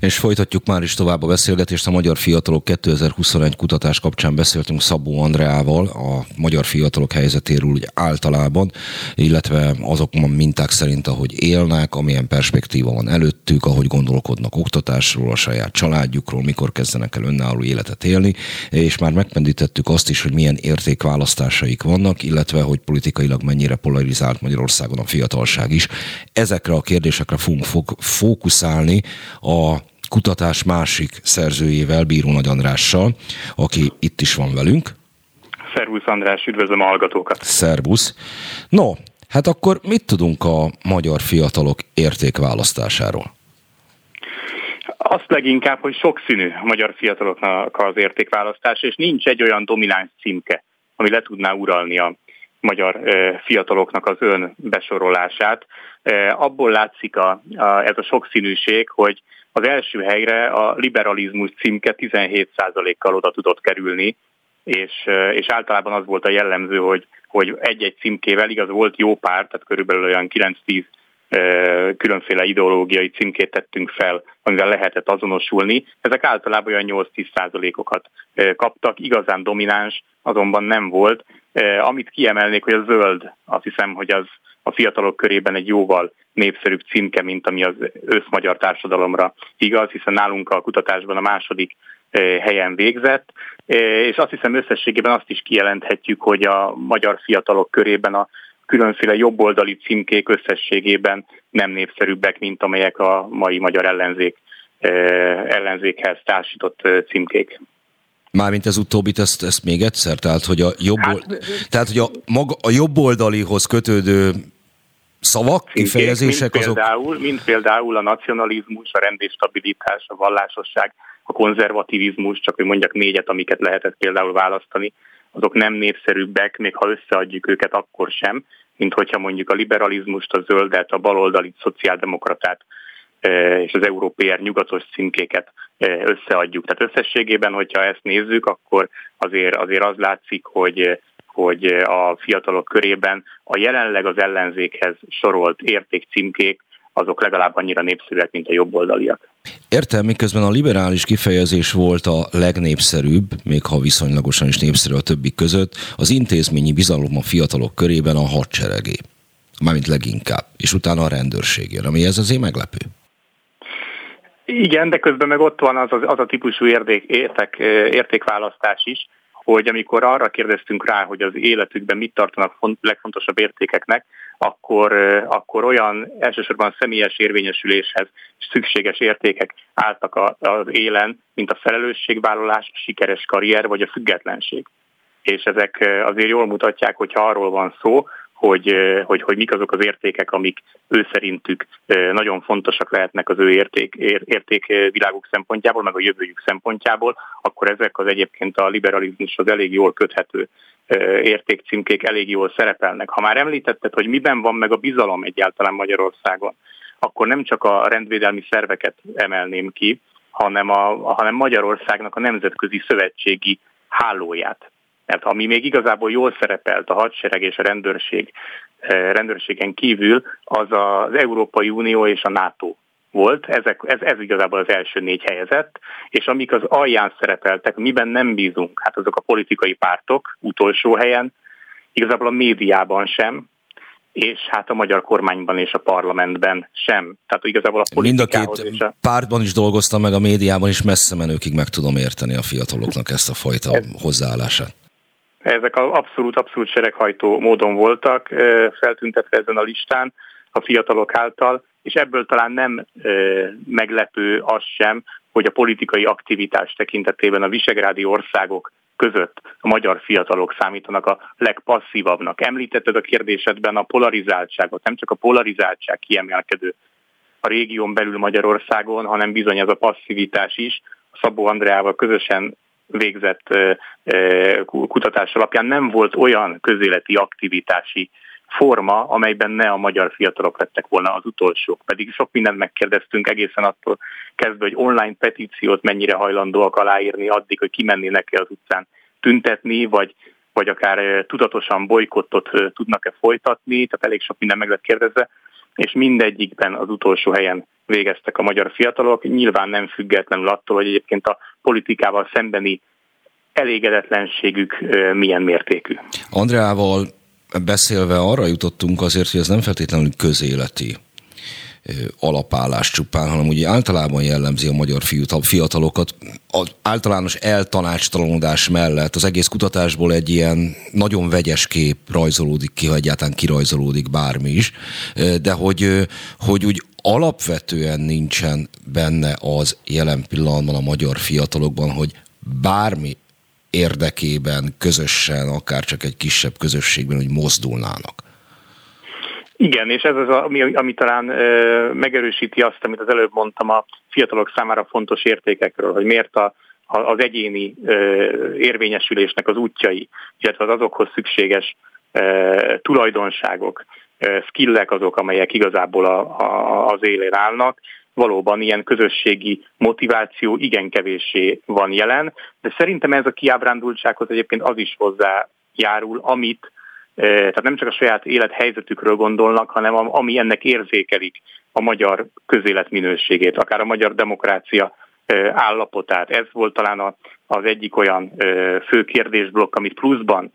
Speaker 2: és folytatjuk már is tovább a beszélgetést. A Magyar Fiatalok 2021 kutatás kapcsán beszéltünk Szabó Andreával a magyar fiatalok helyzetéről úgy általában, illetve azokon minták szerint, ahogy élnek, amilyen perspektíva van előttük, ahogy gondolkodnak oktatásról, a saját családjukról, mikor kezdenek el önálló életet élni, és már megpendítettük azt is, hogy milyen értékválasztásaik vannak, illetve hogy politikailag mennyire polarizált Magyarországon a fiatalság is. Ezekre a kérdésekre fogunk fókuszálni a kutatás másik szerzőjével, Bíró Nagy Andrással, aki itt is van velünk.
Speaker 4: Szervusz András, üdvözlöm a hallgatókat.
Speaker 2: Szervusz. No, hát akkor mit tudunk a magyar fiatalok értékválasztásáról?
Speaker 4: Azt leginkább, hogy sokszínű a magyar fiataloknak az értékválasztás, és nincs egy olyan domináns címke, ami le tudná uralni a magyar fiataloknak az ön besorolását. Abból látszik a, a, ez a sokszínűség, hogy az első helyre a liberalizmus címke 17%-kal oda tudott kerülni, és, és általában az volt a jellemző, hogy, hogy egy-egy címkével, igaz volt jó pár, tehát körülbelül olyan 9-10 különféle ideológiai címkét tettünk fel, amivel lehetett azonosulni. Ezek általában olyan 8-10%-okat kaptak, igazán domináns azonban nem volt. Amit kiemelnék, hogy a zöld, azt hiszem, hogy az a fiatalok körében egy jóval népszerűbb címke, mint ami az összmagyar társadalomra igaz, hiszen nálunk a kutatásban a második eh, helyen végzett, eh, és azt hiszem összességében azt is kijelenthetjük, hogy a magyar fiatalok körében a különféle jobboldali címkék összességében nem népszerűbbek, mint amelyek a mai magyar ellenzék, eh, ellenzékhez társított címkék.
Speaker 2: Mármint ez utóbbit, ezt, ezt még egyszer? Tehát, hogy a jobb, hát, tehát, hogy a, maga, a jobboldalihoz kötődő szavak, kifejezések
Speaker 4: mint például, azok... Mint például a nacionalizmus, a rendészstabilitás, a vallásosság, a konzervativizmus, csak hogy mondjak négyet, amiket lehetett például választani, azok nem népszerűbbek, még ha összeadjuk őket, akkor sem, mint hogyha mondjuk a liberalizmust, a zöldet, a baloldali szociáldemokratát e, és az európér nyugatos címkéket e, összeadjuk. Tehát összességében, hogyha ezt nézzük, akkor azért, azért az látszik, hogy hogy a fiatalok körében a jelenleg az ellenzékhez sorolt értékcímkék azok legalább annyira népszerűek, mint a jobboldaliak.
Speaker 2: Értem, miközben a liberális kifejezés volt a legnépszerűbb, még ha viszonylagosan is népszerű a többi között, az intézményi bizalom a fiatalok körében a hadseregé. Mármint leginkább, és utána a rendőrség jön, ami ez azért meglepő.
Speaker 4: Igen, de közben meg ott van az, az, az a típusú érték, értek, értékválasztás is, hogy amikor arra kérdeztünk rá, hogy az életükben mit tartanak font, legfontosabb értékeknek, akkor, akkor olyan elsősorban személyes érvényesüléshez szükséges értékek álltak az élen, mint a felelősségvállalás, a sikeres karrier vagy a függetlenség. És ezek azért jól mutatják, hogyha arról van szó, hogy, hogy, hogy mik azok az értékek, amik ő szerintük nagyon fontosak lehetnek az ő érték, értékviláguk szempontjából, meg a jövőjük szempontjából, akkor ezek az egyébként a liberalizmushoz elég jól köthető értékcímkék elég jól szerepelnek. Ha már említetted, hogy miben van meg a bizalom egyáltalán Magyarországon, akkor nem csak a rendvédelmi szerveket emelném ki, hanem, a, hanem Magyarországnak a nemzetközi szövetségi hálóját mert ami még igazából jól szerepelt a hadsereg és a rendőrség, eh, rendőrségen kívül, az az Európai Unió és a NATO volt, Ezek, ez, ez igazából az első négy helyezett, és amik az alján szerepeltek, miben nem bízunk, hát azok a politikai pártok utolsó helyen, igazából a médiában sem, és hát a magyar kormányban és a parlamentben sem. Tehát igazából a
Speaker 2: Mind a két a... pártban is dolgoztam, meg a médiában is messze menőkig meg tudom érteni a fiataloknak ezt a fajta ez, hozzáállását.
Speaker 4: Ezek abszolút-abszolút sereghajtó módon voltak feltüntetve ezen a listán a fiatalok által, és ebből talán nem meglepő az sem, hogy a politikai aktivitás tekintetében a visegrádi országok között a magyar fiatalok számítanak a legpasszívabbnak. Említetted a kérdésedben a polarizáltságot, nem csak a polarizáltság kiemelkedő a régión belül Magyarországon, hanem bizony ez a passzivitás is. Szabó Andreával közösen végzett kutatás alapján nem volt olyan közéleti aktivitási forma, amelyben ne a magyar fiatalok lettek volna az utolsók. Pedig sok mindent megkérdeztünk egészen attól kezdve, hogy online petíciót mennyire hajlandóak aláírni addig, hogy kimennének -e az utcán tüntetni, vagy, vagy akár tudatosan bolykottot tudnak-e folytatni, tehát elég sok minden meg lett kérdezve, és mindegyikben az utolsó helyen végeztek a magyar fiatalok, nyilván nem függetlenül attól, hogy egyébként a politikával szembeni elégedetlenségük milyen mértékű.
Speaker 2: Andreával beszélve arra jutottunk azért, hogy ez nem feltétlenül közéleti alapállás csupán, hanem ugye általában jellemzi a magyar fiatalokat. Az általános eltanácstalanodás mellett az egész kutatásból egy ilyen nagyon vegyes kép rajzolódik ki, ha egyáltalán kirajzolódik bármi is, de hogy, hogy úgy alapvetően nincsen benne az jelen pillanatban a magyar fiatalokban, hogy bármi érdekében, közösen, akár csak egy kisebb közösségben, hogy mozdulnának.
Speaker 4: Igen, és ez az, ami, ami talán ö, megerősíti azt, amit az előbb mondtam a fiatalok számára fontos értékekről, hogy miért a, a, az egyéni ö, érvényesülésnek az útjai, illetve az azokhoz szükséges ö, tulajdonságok, ö, skillek azok, amelyek igazából a, a, az élén állnak, valóban ilyen közösségi motiváció igen kevéssé van jelen, de szerintem ez a kiábrándultsághoz egyébként az is hozzájárul, amit eh, tehát nem csak a saját élethelyzetükről gondolnak, hanem ami ennek érzékelik a magyar közélet minőségét, akár a magyar demokrácia állapotát. Ez volt talán az egyik olyan fő kérdésblokk, amit pluszban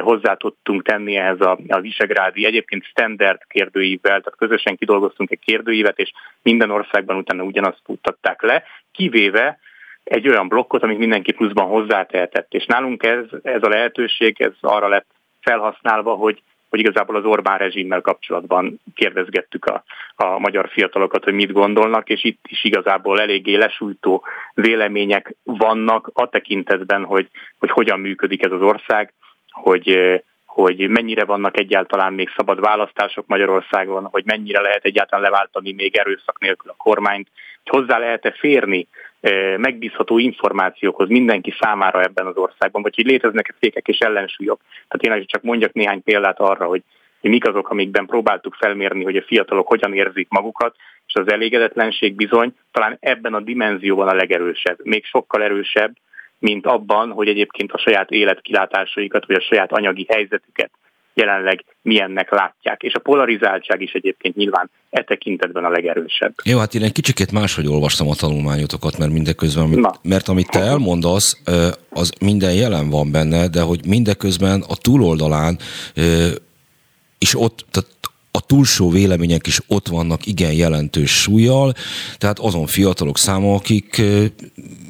Speaker 4: hozzá tudtunk tenni ehhez a, a visegrádi egyébként standard kérdőívvel, tehát közösen kidolgoztunk egy kérdőívet, és minden országban utána ugyanazt futtatták le, kivéve egy olyan blokkot, amit mindenki pluszban hozzátehetett. És nálunk ez, ez a lehetőség, ez arra lett felhasználva, hogy hogy igazából az Orbán rezsimmel kapcsolatban kérdezgettük a, a magyar fiatalokat, hogy mit gondolnak, és itt is igazából eléggé lesújtó vélemények vannak a tekintetben, hogy, hogy hogyan működik ez az ország, hogy hogy mennyire vannak egyáltalán még szabad választások Magyarországon, hogy mennyire lehet egyáltalán leváltani még erőszak nélkül a kormányt, hogy hozzá lehet-e férni megbízható információkhoz mindenki számára ebben az országban, vagy hogy léteznek-e fékek és ellensúlyok. Tehát én csak mondjak néhány példát arra, hogy mik azok, amikben próbáltuk felmérni, hogy a fiatalok hogyan érzik magukat, és az elégedetlenség bizony talán ebben a dimenzióban a legerősebb, még sokkal erősebb, mint abban, hogy egyébként a saját életkilátásaikat, vagy a saját anyagi helyzetüket jelenleg milyennek látják. És a polarizáltság is egyébként nyilván e tekintetben a legerősebb.
Speaker 2: Jó, hát én egy kicsikét máshogy olvastam a tanulmányotokat, mert mindeközben, Na. mert amit te elmondasz, az minden jelen van benne, de hogy mindeközben a túloldalán és ott, tehát a túlsó vélemények is ott vannak igen jelentős súlyjal, tehát azon fiatalok száma, akik,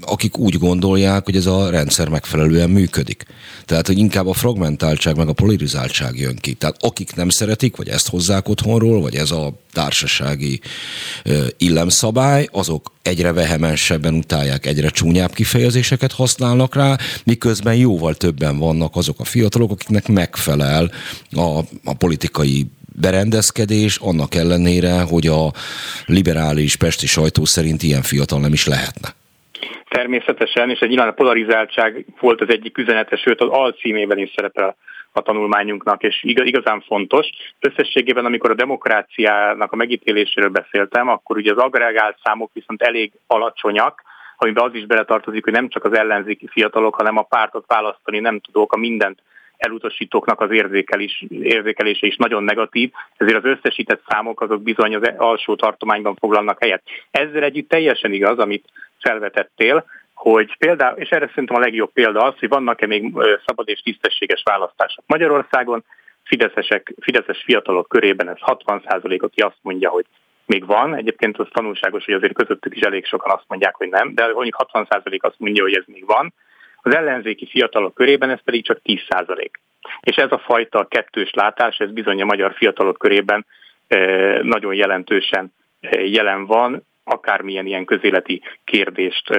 Speaker 2: akik úgy gondolják, hogy ez a rendszer megfelelően működik. Tehát, hogy inkább a fragmentáltság meg a polarizáltság jön ki. Tehát akik nem szeretik, vagy ezt hozzák otthonról, vagy ez a társasági illemszabály, azok egyre vehemensebben utálják, egyre csúnyább kifejezéseket használnak rá, miközben jóval többen vannak azok a fiatalok, akiknek megfelel a, a politikai berendezkedés, annak ellenére, hogy a liberális pesti sajtó szerint ilyen fiatal nem is lehetne.
Speaker 4: Természetesen, és egy nyilván a polarizáltság volt az egyik üzenete, sőt az alcímében is szerepel a tanulmányunknak, és igazán fontos. Összességében, amikor a demokráciának a megítéléséről beszéltem, akkor ugye az agregált számok viszont elég alacsonyak, amiben az is beletartozik, hogy nem csak az ellenzéki fiatalok, hanem a pártot választani nem tudók, a mindent elutasítóknak az érzékelés, érzékelése is nagyon negatív, ezért az összesített számok azok bizony az alsó tartományban foglalnak helyet. Ezzel együtt teljesen igaz, amit felvetettél, hogy például, és erre szerintem a legjobb példa az, hogy vannak-e még szabad és tisztességes választások Magyarországon, Fideszesek, Fideszes fiatalok körében ez 60% aki azt mondja, hogy még van. Egyébként az tanulságos, hogy azért közöttük is elég sokan azt mondják, hogy nem, de mondjuk 60% azt mondja, hogy ez még van. Az ellenzéki fiatalok körében ez pedig csak 10 százalék. És ez a fajta kettős látás, ez bizony a magyar fiatalok körében nagyon jelentősen jelen van, akármilyen ilyen közéleti kérdést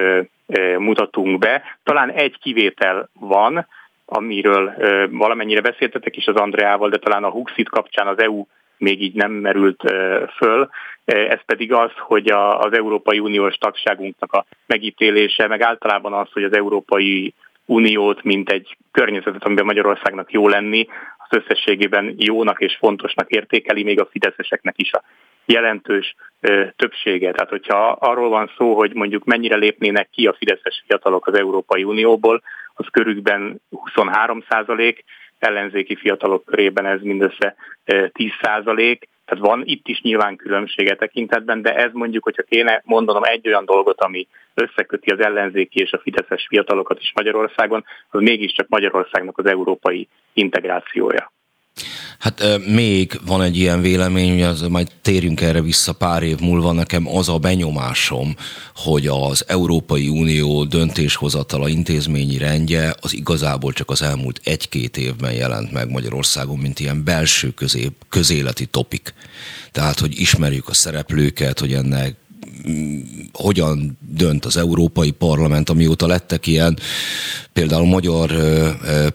Speaker 4: mutatunk be. Talán egy kivétel van, amiről valamennyire beszéltetek is az Andreával, de talán a Huxit kapcsán az EU még így nem merült föl. Ez pedig az, hogy az Európai Uniós tagságunknak a megítélése, meg általában az, hogy az Európai Uniót, mint egy környezetet, amiben Magyarországnak jó lenni, az összességében jónak és fontosnak értékeli, még a fideszeseknek is a jelentős többsége. Tehát, hogyha arról van szó, hogy mondjuk mennyire lépnének ki a fideszes fiatalok az Európai Unióból, az körükben 23 százalék, ellenzéki fiatalok körében ez mindössze 10 százalék, tehát van itt is nyilván különbsége tekintetben, de ez mondjuk, hogyha kéne mondanom egy olyan dolgot, ami összeköti az ellenzéki és a fideszes fiatalokat is Magyarországon, az mégiscsak Magyarországnak az európai integrációja.
Speaker 2: Hát még van egy ilyen vélemény, hogy az, majd térjünk erre vissza pár év múlva, nekem az a benyomásom, hogy az Európai Unió döntéshozatala intézményi rendje az igazából csak az elmúlt egy-két évben jelent meg Magyarországon, mint ilyen belső közé, közéleti topik. Tehát, hogy ismerjük a szereplőket, hogy ennek hogyan dönt az Európai Parlament, amióta lettek ilyen például magyar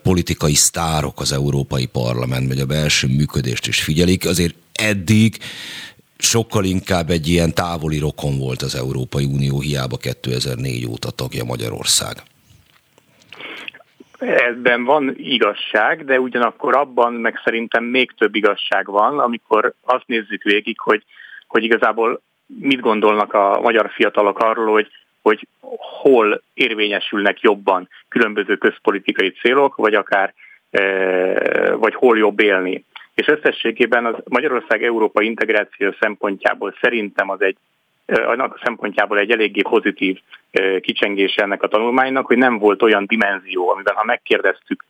Speaker 2: politikai sztárok az Európai Parlament, vagy a belső működést is figyelik, azért eddig sokkal inkább egy ilyen távoli rokon volt az Európai Unió, hiába 2004 óta tagja Magyarország.
Speaker 4: Ebben van igazság, de ugyanakkor abban meg szerintem még több igazság van, amikor azt nézzük végig, hogy, hogy igazából mit gondolnak a magyar fiatalok arról, hogy, hogy hol érvényesülnek jobban különböző közpolitikai célok, vagy akár e, vagy hol jobb élni. És összességében az Magyarország európai integráció szempontjából szerintem az egy e, annak szempontjából egy eléggé pozitív e, kicsengés ennek a tanulmánynak, hogy nem volt olyan dimenzió, amiben ha megkérdeztük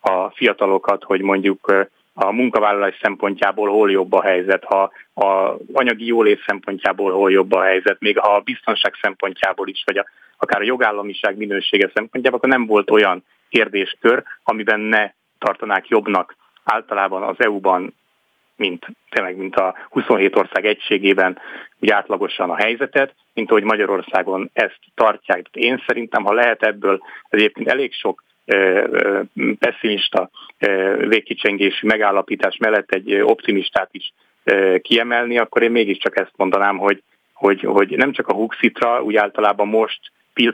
Speaker 4: a fiatalokat, hogy mondjuk a munkavállalás szempontjából hol jobb a helyzet, ha a anyagi jólét szempontjából hol jobb a helyzet, még ha a biztonság szempontjából is, vagy a, akár a jogállamiság minősége szempontjából, akkor nem volt olyan kérdéskör, amiben ne tartanák jobbnak általában az EU-ban, mint tényleg, mint a 27 ország egységében, úgy átlagosan a helyzetet, mint ahogy Magyarországon ezt tartják. Én szerintem, ha lehet ebből egyébként elég sok pessimista végkicsengésű megállapítás mellett egy optimistát is kiemelni, akkor én mégiscsak ezt mondanám, hogy, hogy, hogy nem csak a Huxitra, úgy általában most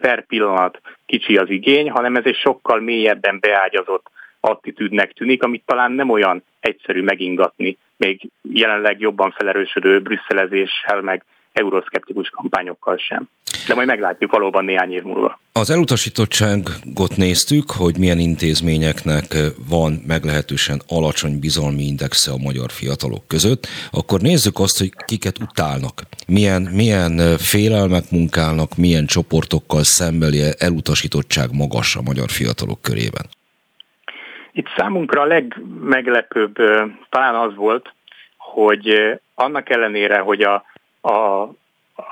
Speaker 4: per pillanat kicsi az igény, hanem ez egy sokkal mélyebben beágyazott attitűdnek tűnik, amit talán nem olyan egyszerű megingatni, még jelenleg jobban felerősödő brüsszelezéssel, meg euroszkeptikus kampányokkal sem. De majd meglátjuk valóban néhány év múlva.
Speaker 2: Az elutasítottságot néztük, hogy milyen intézményeknek van meglehetősen alacsony bizalmi indexe a magyar fiatalok között, akkor nézzük azt, hogy kiket utálnak. Milyen, milyen félelmek munkálnak, milyen csoportokkal szembeli elutasítottság magas a magyar fiatalok körében.
Speaker 4: Itt számunkra a legmeglepőbb talán az volt, hogy annak ellenére, hogy a a, a,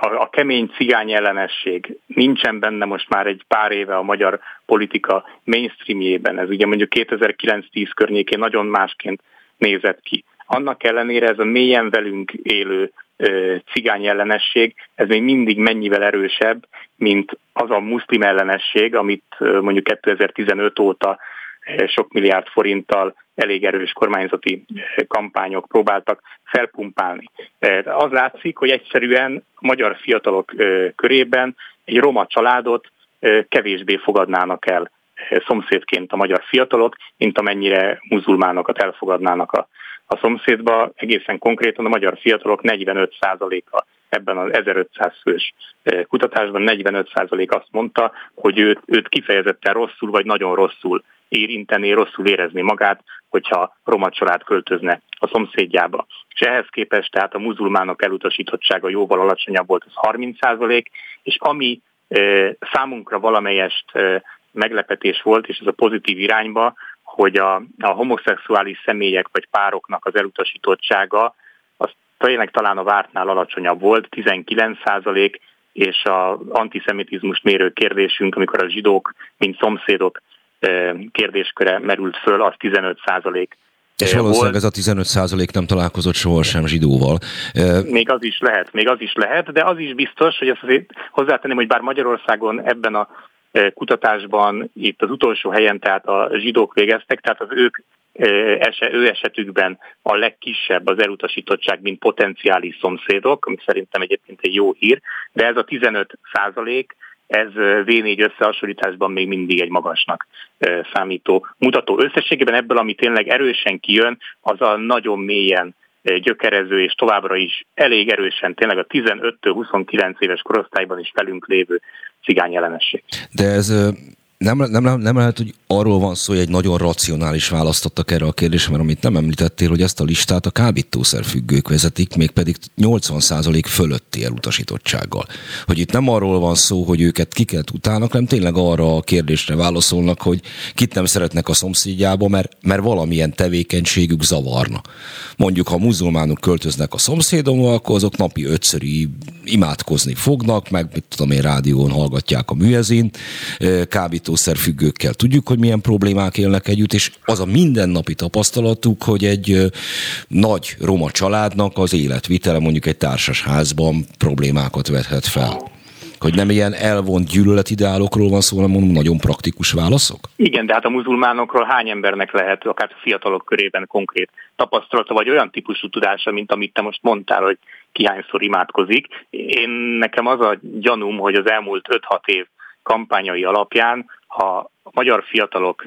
Speaker 4: a kemény cigány ellenesség nincsen benne most már egy pár éve a magyar politika mainstreamjében. Ez ugye mondjuk 2009-10 környékén nagyon másként nézett ki. Annak ellenére ez a mélyen velünk élő cigány ellenesség, ez még mindig mennyivel erősebb, mint az a muszlim ellenesség, amit mondjuk 2015 óta sok milliárd forinttal elég erős kormányzati kampányok próbáltak felpumpálni. Az látszik, hogy egyszerűen a magyar fiatalok körében egy roma családot kevésbé fogadnának el szomszédként a magyar fiatalok, mint amennyire muzulmánokat elfogadnának a, a szomszédba. Egészen konkrétan a magyar fiatalok 45%-a ebben az 1500 fős kutatásban 45% azt mondta, hogy őt, őt kifejezetten rosszul vagy nagyon rosszul érinteni, rosszul érezni magát, hogyha roma család költözne a szomszédjába. És ehhez képest tehát a muzulmánok elutasítottsága jóval alacsonyabb volt, az 30 százalék, és ami e, számunkra valamelyest e, meglepetés volt, és ez a pozitív irányba, hogy a, a homoszexuális személyek vagy pároknak az elutasítottsága az tényleg talán a vártnál alacsonyabb volt, 19 százalék, és az antiszemitizmus mérő kérdésünk, amikor a zsidók, mint szomszédok kérdésköre merült föl, az 15 százalék
Speaker 2: és valószínűleg ez a 15 százalék nem találkozott sohasem zsidóval.
Speaker 4: Még az is lehet, még az is lehet, de az is biztos, hogy ezt azért hozzátenném, hogy bár Magyarországon ebben a kutatásban itt az utolsó helyen tehát a zsidók végeztek, tehát az ők ő esetükben a legkisebb az elutasítottság, mint potenciális szomszédok, ami szerintem egyébként egy jó hír, de ez a 15 százalék, ez V4 összehasonlításban még mindig egy magasnak számító mutató. Összességében ebből, ami tényleg erősen kijön, az a nagyon mélyen gyökerező és továbbra is elég erősen tényleg a 15-29 éves korosztályban is velünk lévő cigány jelenesség.
Speaker 2: De ez nem, nem, nem lehet, hogy arról van szó, hogy egy nagyon racionális választottak erre a kérdésre, mert amit nem említettél, hogy ezt a listát a kábítószer függők vezetik, mégpedig 80% fölötti elutasítottsággal. Hogy itt nem arról van szó, hogy őket kiket utálnak, hanem tényleg arra a kérdésre válaszolnak, hogy kit nem szeretnek a szomszédjába, mert, mert valamilyen tevékenységük zavarna. Mondjuk, ha muzulmánok költöznek a szomszédomba, akkor azok napi ötszöri imádkozni fognak, meg mit tudom én, rádión hallgatják a műezin, kábítószer függőkkel. Tudjuk, hogy milyen problémák élnek együtt, és az a mindennapi tapasztalatuk, hogy egy nagy roma családnak az életvitele mondjuk egy társasházban problémákat vethet fel hogy nem ilyen elvont gyűlöletideálokról van szó, hanem mondom, nagyon praktikus válaszok?
Speaker 4: Igen, de hát a muzulmánokról hány embernek lehet, akár fiatalok körében konkrét tapasztalata, vagy olyan típusú tudása, mint amit te most mondtál, hogy ki hányszor imádkozik. Én nekem az a gyanúm, hogy az elmúlt 5-6 év kampányai alapján, ha magyar fiatalok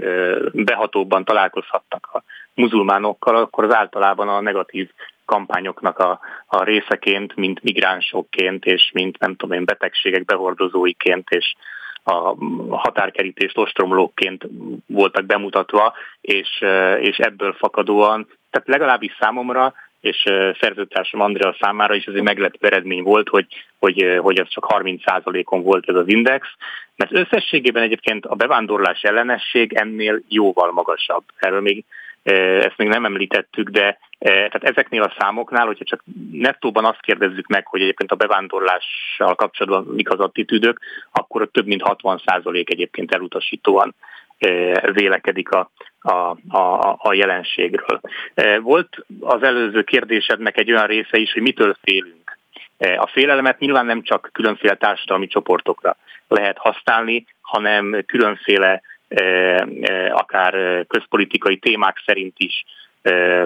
Speaker 4: behatóbban találkozhattak a muzulmánokkal, akkor az általában a negatív kampányoknak a, a részeként, mint migránsokként, és mint nem tudom én, betegségek behordozóiként, és a határkerítés ostromlókként voltak bemutatva, és, és ebből fakadóan, tehát legalábbis számomra és szerzőtársam Andrea számára is ez egy meglepő eredmény volt, hogy, hogy, hogy ez csak 30%-on volt ez az index, mert összességében egyébként a bevándorlás ellenesség ennél jóval magasabb. Erről még ezt még nem említettük, de tehát ezeknél a számoknál, hogyha csak nettóban azt kérdezzük meg, hogy egyébként a bevándorlással kapcsolatban mik az attitűdök, akkor több mint 60% egyébként elutasítóan vélekedik a, a, a, a jelenségről. Volt az előző kérdésednek egy olyan része is, hogy mitől félünk. A félelmet nyilván nem csak különféle társadalmi csoportokra lehet használni, hanem különféle akár közpolitikai témák szerint is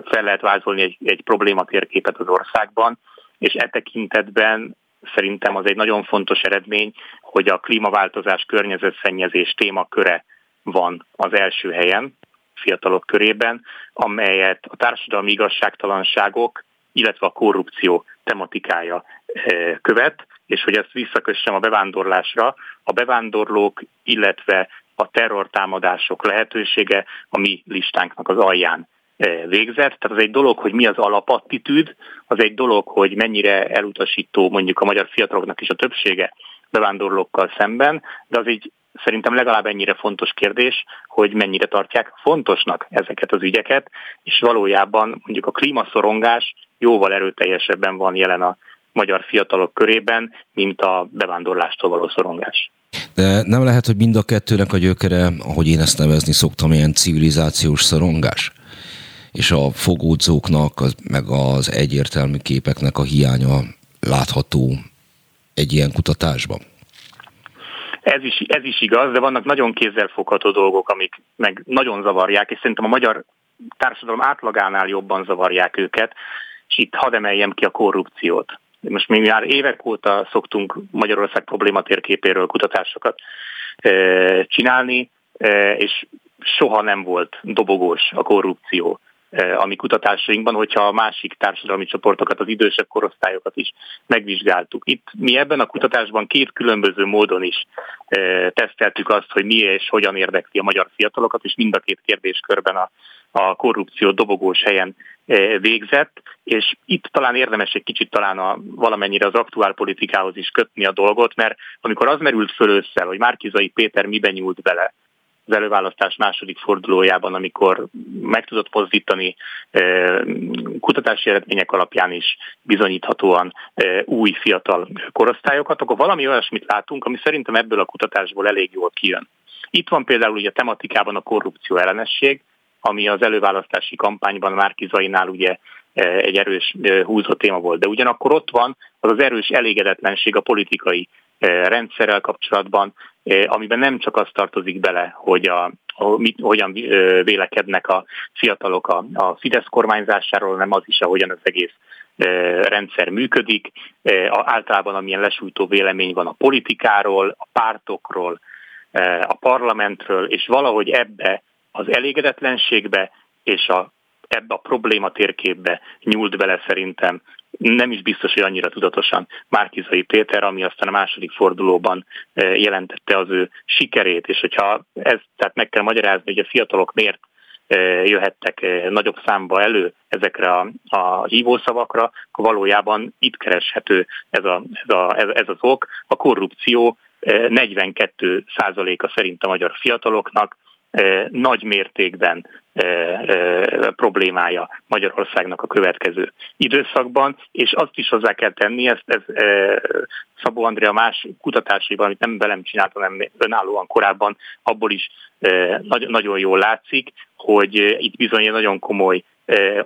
Speaker 4: fel lehet vázolni egy, egy problématérképet az országban, és e tekintetben szerintem az egy nagyon fontos eredmény, hogy a klímaváltozás környezetszennyezés témaköre van az első helyen fiatalok körében, amelyet a társadalmi igazságtalanságok, illetve a korrupció tematikája eh, követ, és hogy ezt visszakössem a bevándorlásra, a bevándorlók, illetve a terrortámadások lehetősége a mi listánknak az alján eh, végzett. Tehát az egy dolog, hogy mi az alapattitűd, az egy dolog, hogy mennyire elutasító mondjuk a magyar fiataloknak is a többsége bevándorlókkal szemben, de az egy szerintem legalább ennyire fontos kérdés, hogy mennyire tartják fontosnak ezeket az ügyeket, és valójában mondjuk a klímaszorongás jóval erőteljesebben van jelen a magyar fiatalok körében, mint a bevándorlástól való szorongás.
Speaker 2: De nem lehet, hogy mind a kettőnek a gyökere, ahogy én ezt nevezni szoktam, ilyen civilizációs szorongás? És a fogódzóknak, meg az egyértelmű képeknek a hiánya látható egy ilyen kutatásban?
Speaker 4: Ez is, ez is igaz, de vannak nagyon kézzelfogható dolgok, amik meg nagyon zavarják, és szerintem a magyar társadalom átlagánál jobban zavarják őket, és itt hadd emeljem ki a korrupciót. Most mi már évek óta szoktunk Magyarország probléma térképéről kutatásokat csinálni, és soha nem volt dobogós a korrupció a mi kutatásainkban, hogyha a másik társadalmi csoportokat, az idősebb korosztályokat is megvizsgáltuk. Itt mi ebben a kutatásban két különböző módon is teszteltük azt, hogy mi és hogyan érdekli a magyar fiatalokat, és mind a két kérdéskörben a, a korrupció dobogós helyen végzett, és itt talán érdemes egy kicsit talán a, valamennyire az aktuál politikához is kötni a dolgot, mert amikor az merült föl össze, hogy Márkizai Péter miben nyúlt bele, az előválasztás második fordulójában, amikor meg tudott mozdítani kutatási eredmények alapján is bizonyíthatóan új fiatal korosztályokat, akkor valami olyasmit látunk, ami szerintem ebből a kutatásból elég jól kijön. Itt van például ugye tematikában a korrupció ellenesség, ami az előválasztási kampányban Márki Zainál ugye egy erős húzó téma volt. De ugyanakkor ott van az az erős elégedetlenség a politikai rendszerrel kapcsolatban, amiben nem csak az tartozik bele, hogy a, a, mit, hogyan vélekednek a fiatalok a, a Fidesz kormányzásáról, hanem az is, ahogyan az egész rendszer működik, általában amilyen lesújtó vélemény van a politikáról, a pártokról, a parlamentről, és valahogy ebbe az elégedetlenségbe és a, ebbe a probléma térképbe nyúlt bele szerintem nem is biztos, hogy annyira tudatosan Márkizai Péter, ami aztán a második fordulóban jelentette az ő sikerét, és hogyha ez, tehát meg kell magyarázni, hogy a fiatalok miért jöhettek nagyobb számba elő ezekre a, a hívószavakra, akkor valójában itt kereshető ez, a, ez, a, ez, az ok. A korrupció 42 százaléka szerint a magyar fiataloknak nagy mértékben problémája Magyarországnak a következő időszakban, és azt is hozzá kell tenni, ezt ez, Szabó Andrea más kutatásaiban, amit nem velem csináltam, hanem önállóan korábban, abból is nagyon jól látszik, hogy itt bizony egy nagyon komoly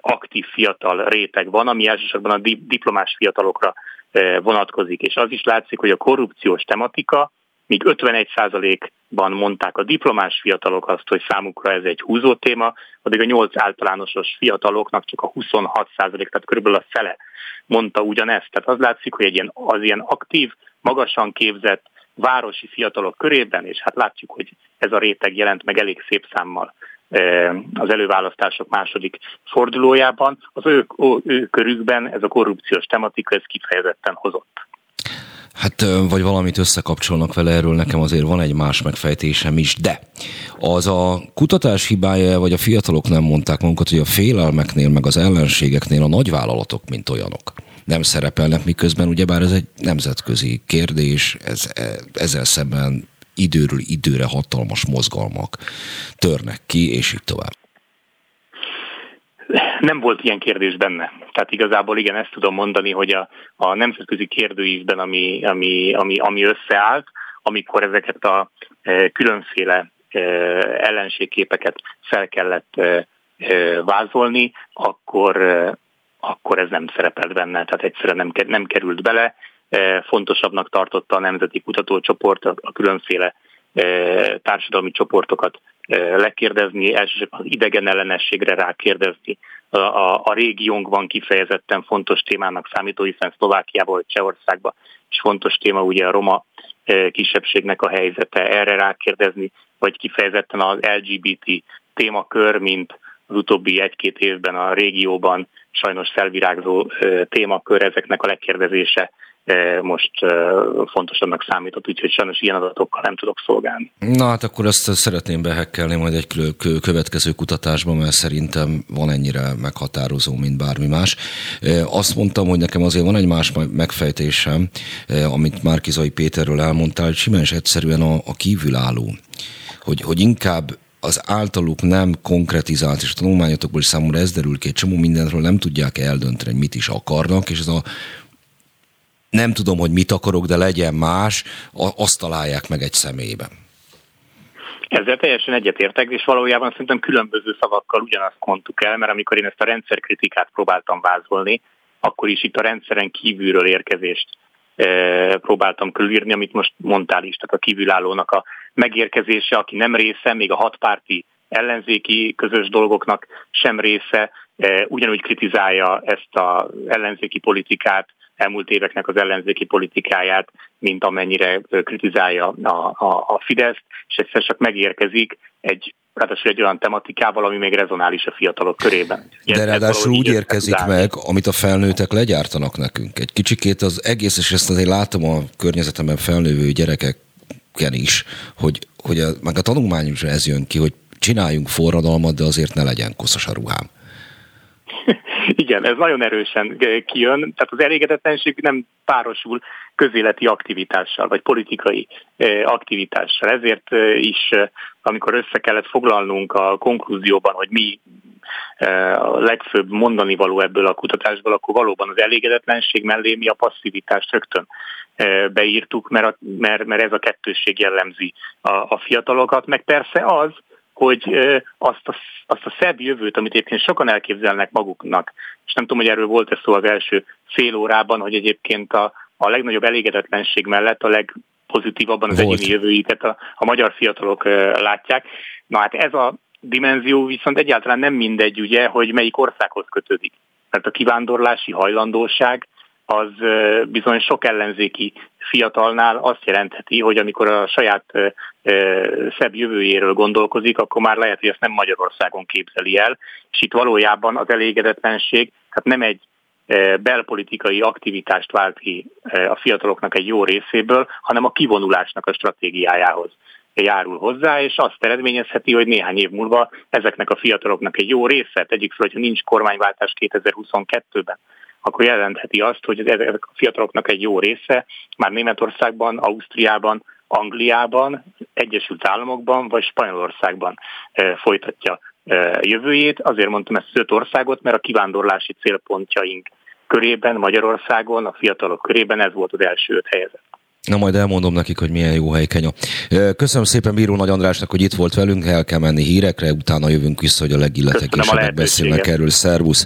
Speaker 4: aktív fiatal réteg van, ami elsősorban a diplomás fiatalokra vonatkozik, és az is látszik, hogy a korrupciós tematika míg 51%-ban mondták a diplomás fiatalok azt, hogy számukra ez egy húzó téma, addig a 8 általánosos fiataloknak csak a 26%, tehát körülbelül a fele mondta ugyanezt. Tehát az látszik, hogy egy ilyen, az ilyen aktív, magasan képzett városi fiatalok körében, és hát látjuk, hogy ez a réteg jelent meg elég szép számmal eh, az előválasztások második fordulójában, az ő, ő körükben ez a korrupciós tematika ez kifejezetten hozott.
Speaker 2: Hát, vagy valamit összekapcsolnak vele, erről nekem azért van egy más megfejtésem is, de az a kutatás hibája, vagy a fiatalok nem mondták magukat, hogy a félelmeknél, meg az ellenségeknél a nagyvállalatok, mint olyanok nem szerepelnek, miközben ugyebár ez egy nemzetközi kérdés, ez, e, ezzel szemben időről időre hatalmas mozgalmak törnek ki, és így tovább
Speaker 4: nem volt ilyen kérdés benne. Tehát igazából igen, ezt tudom mondani, hogy a, a nemzetközi kérdőívben, ami, ami, ami, ami összeállt, amikor ezeket a e, különféle e, ellenségképeket fel kellett e, e, vázolni, akkor, e, akkor ez nem szerepelt benne, tehát egyszerűen nem, nem került bele. E, fontosabbnak tartotta a Nemzeti Kutatócsoport a, a különféle e, társadalmi csoportokat lekérdezni, elsősorban az idegen ellenességre rákérdezni. A, a, régiónkban kifejezetten fontos témának számító, hiszen Szlovákiában vagy Csehországban is fontos téma ugye a roma kisebbségnek a helyzete, erre rákérdezni, vagy kifejezetten az LGBT témakör, mint az utóbbi egy-két évben a régióban sajnos felvirágzó témakör, ezeknek a legkérdezése most fontosabbnak számított, úgyhogy sajnos ilyen adatokkal nem tudok szolgálni.
Speaker 2: Na hát akkor ezt szeretném behekkelni majd egy következő kutatásban, mert szerintem van ennyire meghatározó, mint bármi más. Azt mondtam, hogy nekem azért van egy más megfejtésem, amit Márkizai Péterről elmondtál, hogy simán egyszerűen a, a kívülálló, hogy, hogy inkább az általuk nem konkretizált, és a tanulmányotokból is számomra ez derül ki, egy csomó mindenről nem tudják eldönteni, hogy mit is akarnak, és ez a nem tudom, hogy mit akarok, de legyen más, azt találják meg egy személyben.
Speaker 4: Ezzel teljesen egyetértek, és valójában szerintem különböző szavakkal ugyanazt mondtuk el, mert amikor én ezt a rendszerkritikát próbáltam vázolni, akkor is itt a rendszeren kívülről érkezést e, próbáltam körülírni, amit most mondtál is, tehát a kívülállónak a megérkezése, aki nem része, még a hatpárti ellenzéki közös dolgoknak sem része, e, ugyanúgy kritizálja ezt az ellenzéki politikát, elmúlt éveknek az ellenzéki politikáját, mint amennyire kritizálja a, a, a Fidesz, és egyszer csak megérkezik egy ráadásul egy olyan tematikával, ami még rezonális a fiatalok körében.
Speaker 2: Ilyen De ráadásul úgy érkezik meg, amit a felnőttek legyártanak nekünk. Egy kicsikét az egész, és ezt azért látom a környezetemben felnővő gyerekeken is, hogy, hogy a, meg a tanulmányunkra ez jön ki, hogy csináljunk forradalmat, de azért ne legyen koszos a ruhám.
Speaker 4: Igen, ez nagyon erősen kijön, tehát az elégedetlenség nem párosul közéleti aktivitással, vagy politikai aktivitással. Ezért is, amikor össze kellett foglalnunk a konklúzióban, hogy mi a legfőbb mondani való ebből a kutatásból, akkor valóban az elégedetlenség mellé mi a passzivitást rögtön beírtuk, mert, a, mert, mert ez a kettősség jellemzi a, a fiatalokat, meg persze az, hogy azt a, azt a szebb jövőt, amit egyébként sokan elképzelnek maguknak, és nem tudom, hogy erről volt-e szó az első fél órában, hogy egyébként a, a legnagyobb elégedetlenség mellett a leg legpozitívabban az Volt. egyéni jövőiket a, a magyar fiatalok látják. Na hát ez a dimenzió viszont egyáltalán nem mindegy, ugye, hogy melyik országhoz kötődik. Tehát a kivándorlási hajlandóság az bizony sok ellenzéki fiatalnál azt jelentheti, hogy amikor a saját szebb jövőjéről gondolkozik, akkor már lehet, hogy ezt nem Magyarországon képzeli el, és itt valójában az elégedetlenség, tehát nem egy belpolitikai aktivitást vált ki a fiataloknak egy jó részéből, hanem a kivonulásnak a stratégiájához járul hozzá, és azt eredményezheti, hogy néhány év múlva ezeknek a fiataloknak egy jó része, tegyük fel, hogyha nincs kormányváltás 2022-ben, akkor jelentheti azt, hogy ezek a fiataloknak egy jó része már Németországban, Ausztriában, Angliában, Egyesült Államokban vagy Spanyolországban folytatja jövőjét. Azért mondtam ezt az öt országot, mert a kivándorlási célpontjaink körében, Magyarországon, a fiatalok körében ez volt az első öt helyzet.
Speaker 2: Na majd elmondom nekik, hogy milyen jó hely Kenya. Köszönöm szépen Bíró Nagy Andrásnak, hogy itt volt velünk, el kell menni hírekre, utána jövünk vissza, hogy a legilletekésebbek beszélnek erről. Szervusz!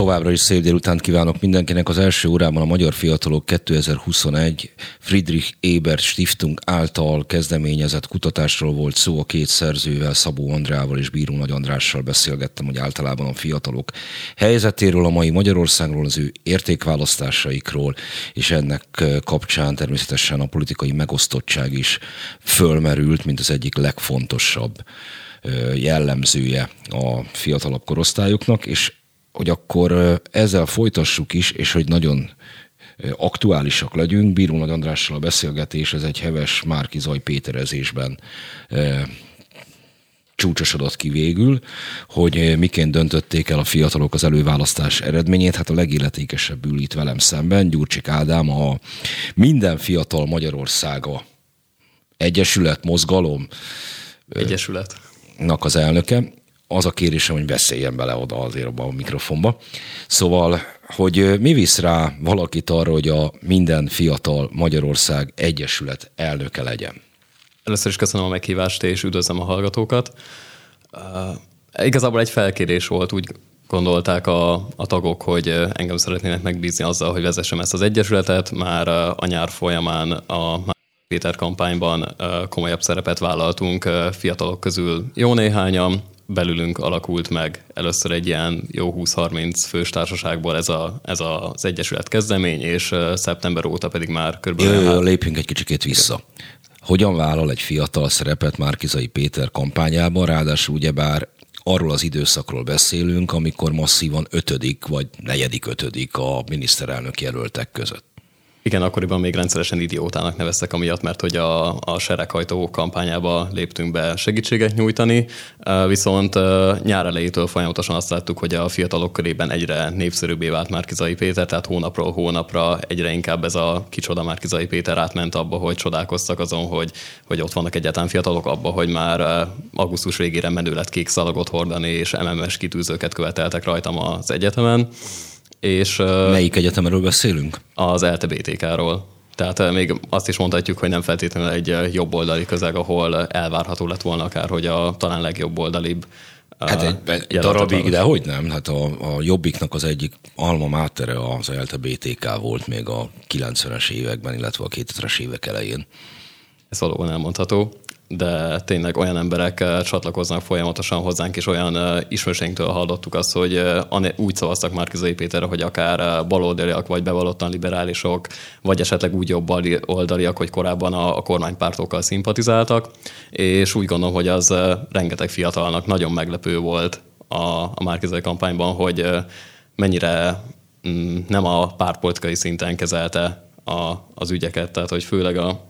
Speaker 2: Továbbra is szép délután kívánok mindenkinek. Az első órában a Magyar Fiatalok 2021 Friedrich Ebert Stiftung által kezdeményezett kutatásról volt szó a két szerzővel, Szabó Andrával és Bíró Nagy Andrással beszélgettem, hogy általában a fiatalok helyzetéről, a mai Magyarországról, az ő értékválasztásaikról, és ennek kapcsán természetesen a politikai megosztottság is fölmerült, mint az egyik legfontosabb jellemzője a fiatalabb korosztályoknak, és hogy akkor ezzel folytassuk is, és hogy nagyon aktuálisak legyünk. Bíró Nagy Andrással a beszélgetés, ez egy heves Márki Zaj Péterezésben csúcsosodott ki végül, hogy miként döntötték el a fiatalok az előválasztás eredményét. Hát a legilletékesebb ül itt velem szemben, Gyurcsik Ádám, a Minden Fiatal Magyarországa Egyesület, Mozgalom.
Speaker 5: Egyesület.
Speaker 2: Nak az elnöke az a kérésem, hogy beszéljen bele oda azért abba a mikrofonba. Szóval, hogy mi visz rá valakit arra, hogy a minden fiatal Magyarország Egyesület elnöke legyen?
Speaker 5: Először is köszönöm a meghívást, és üdvözlöm a hallgatókat. Uh, igazából egy felkérés volt, úgy gondolták a, a tagok, hogy engem szeretnének megbízni azzal, hogy vezessem ezt az egyesületet. Már a nyár folyamán a Péter kampányban komolyabb szerepet vállaltunk fiatalok közül jó néhányan, belülünk alakult meg először egy ilyen jó 20-30 fős társaságból ez, a, ez az Egyesület kezdemény, és szeptember óta pedig már kb.
Speaker 2: Jó, jó, lépjünk egy kicsikét vissza. Hogyan vállal egy fiatal szerepet Márkizai Péter kampányában, ráadásul ugyebár arról az időszakról beszélünk, amikor masszívan ötödik vagy negyedik ötödik a miniszterelnök jelöltek között.
Speaker 5: Igen, akkoriban még rendszeresen idiótának neveztek amiatt, mert hogy a, a sereghajtó kampányába léptünk be segítséget nyújtani, viszont nyár elejétől folyamatosan azt láttuk, hogy a fiatalok körében egyre népszerűbbé vált Márkizai Péter, tehát hónapról hónapra egyre inkább ez a kicsoda Márkizai Péter átment abba, hogy csodálkoztak azon, hogy, hogy ott vannak egyáltalán fiatalok abba, hogy már augusztus végére menő lett kék szalagot hordani, és MMS kitűzőket követeltek rajtam az egyetemen.
Speaker 2: És, Melyik egyetemről beszélünk?
Speaker 5: Az LTBTK-ról. Tehát még azt is mondhatjuk, hogy nem feltétlenül egy jobboldali közeg, ahol elvárható lett volna akár, hogy a talán legjobb oldalibb
Speaker 2: Hát egy, egy darabig, de hogy nem? Hát a, a Jobbiknak az egyik alma mátere az LTBTK volt még a 90-es években, illetve a 2000-es évek elején.
Speaker 5: Ez valóban elmondható de tényleg olyan emberek eh, csatlakoznak folyamatosan hozzánk, és olyan eh, ismerőseinktől hallottuk azt, hogy eh, úgy szavaztak már Kizai Péterre, hogy akár baloldaliak, vagy bevallottan liberálisok, vagy esetleg úgy jobb oldaliak, hogy korábban a, a kormánypártokkal szimpatizáltak, és úgy gondolom, hogy az rengeteg fiatalnak nagyon meglepő volt a, a Márkizai kampányban, hogy mennyire mm, nem a pártpolitikai szinten kezelte a, az ügyeket, tehát hogy főleg a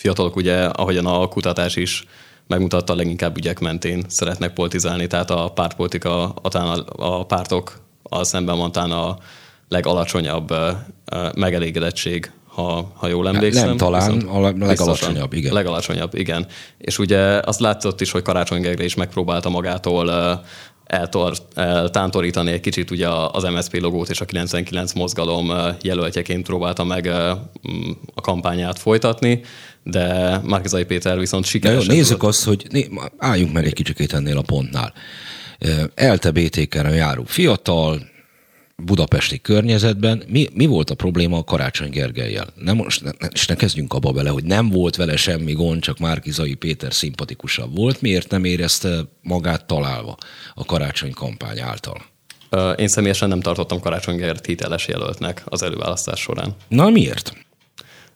Speaker 5: fiatalok ugye, ahogyan a kutatás is megmutatta, leginkább ügyek mentén szeretnek politizálni, tehát a pártpolitika, a, a pártok a szemben mondtán a legalacsonyabb megelégedettség, ha, ha jól emlékszem.
Speaker 2: Nem, talán a legalacsonyabb, igen.
Speaker 5: Legalacsonyabb, igen. És ugye azt látszott is, hogy Karácsony Gergely is megpróbálta magától eltántorítani egy kicsit ugye az MSZP logót és a 99 mozgalom jelöltjeként próbálta meg a kampányát folytatni, de Márkizai Péter viszont sikeres.
Speaker 2: Nézzük volt. azt, hogy né, álljunk meg egy kicsit ennél a pontnál. Elte BTK-re járó fiatal, budapesti környezetben. Mi, mi volt a probléma a Karácsony Gergelyel? Nem, most ne, és ne kezdjünk abba bele, hogy nem volt vele semmi gond, csak Márkizai Péter szimpatikusabb volt. Miért nem érezte magát találva a Karácsony kampány által?
Speaker 5: Én személyesen nem tartottam Karácsony Gergelyt hiteles jelöltnek az előválasztás során.
Speaker 2: Na miért?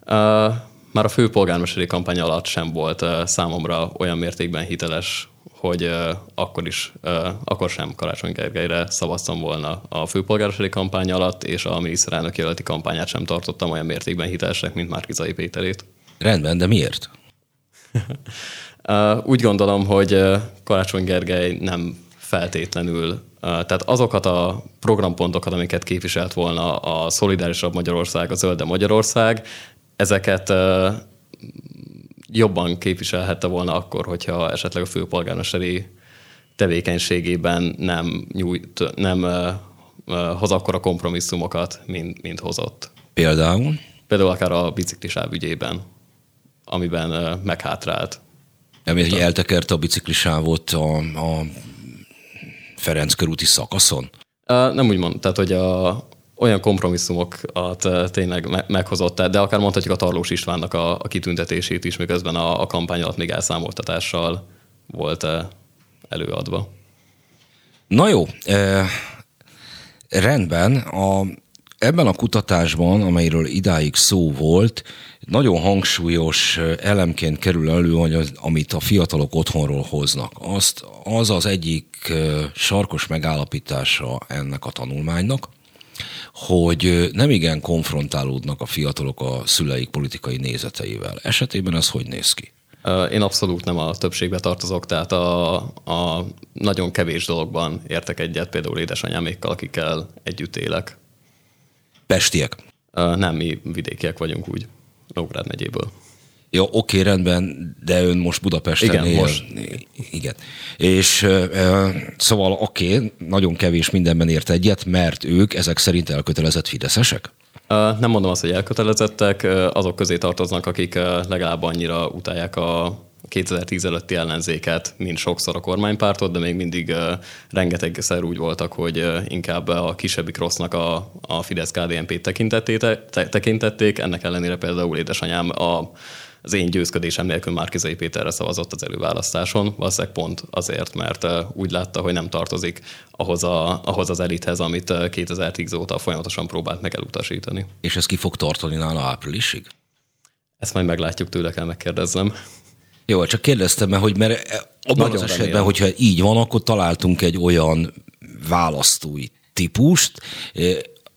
Speaker 5: Uh, már a főpolgármesteri kampány alatt sem volt számomra olyan mértékben hiteles hogy akkor is, akkor sem Karácsony Gergelyre szavaztam volna a főpolgárosodi kampány alatt, és a miniszterelnök jelölti kampányát sem tartottam olyan mértékben hitelesnek, mint Márkizai Péterét.
Speaker 2: Rendben, de miért?
Speaker 5: Úgy gondolom, hogy Karácsony Gergely nem feltétlenül, tehát azokat a programpontokat, amiket képviselt volna a Szolidárisabb Magyarország, a Zölde Magyarország, ezeket jobban képviselhette volna akkor, hogyha esetleg a főpolgármesteri tevékenységében nem, nyújt, nem hoz akkora kompromisszumokat, mint, mint hozott.
Speaker 2: Például?
Speaker 5: Például akár a biciklisáv ügyében, amiben meghátrált.
Speaker 2: Nem, hogy eltekerte a biciklisávot a, a Ferenc körúti szakaszon?
Speaker 5: Nem úgy mondom, tehát hogy a, olyan kompromisszumokat tényleg meghozott, de akár mondhatjuk a Tarlós Istvánnak a, a kitüntetését is, miközben a, a kampány alatt még elszámoltatással volt előadva.
Speaker 2: Na jó, e, rendben. A, ebben a kutatásban, amelyről idáig szó volt, nagyon hangsúlyos elemként kerül elő, hogy az, amit a fiatalok otthonról hoznak. Azt, az az egyik sarkos megállapítása ennek a tanulmánynak, hogy nem igen konfrontálódnak a fiatalok a szüleik politikai nézeteivel. Esetében ez hogy néz ki?
Speaker 5: Én abszolút nem a többségbe tartozok, tehát a, a nagyon kevés dologban értek egyet, például édesanyámékkal, akikkel együtt élek.
Speaker 2: Pestiek?
Speaker 5: Nem, mi vidékiek vagyunk úgy, Nógrád megyéből.
Speaker 2: Ja, oké, rendben, de ön most Budapesten
Speaker 5: Igen,
Speaker 2: él.
Speaker 5: most.
Speaker 2: Igen. És e, szóval oké, nagyon kevés mindenben ért egyet, mert ők ezek szerint elkötelezett fideszesek?
Speaker 5: Nem mondom azt, hogy elkötelezettek, azok közé tartoznak, akik legalább annyira utálják a 2010 előtti ellenzéket, mint sokszor a kormánypártot, de még mindig uh, rengetegszer úgy voltak, hogy uh, inkább a kisebbik rossznak a, a Fidesz-KDNP-t tekintették. Ennek ellenére például édesanyám a az én győzködésem nélkül Márkizai Péterre szavazott az előválasztáson, valószínűleg pont azért, mert úgy látta, hogy nem tartozik ahhoz, a, ahhoz az elithez, amit 2010 óta folyamatosan próbált meg elutasítani.
Speaker 2: És ez ki fog tartani nála áprilisig?
Speaker 5: Ezt majd meglátjuk tőle, kell megkérdeznem.
Speaker 2: Jó, csak kérdeztem, mert, hogy mert abban Nagyon az esetben, remélem. hogyha így van, akkor találtunk egy olyan választói típust,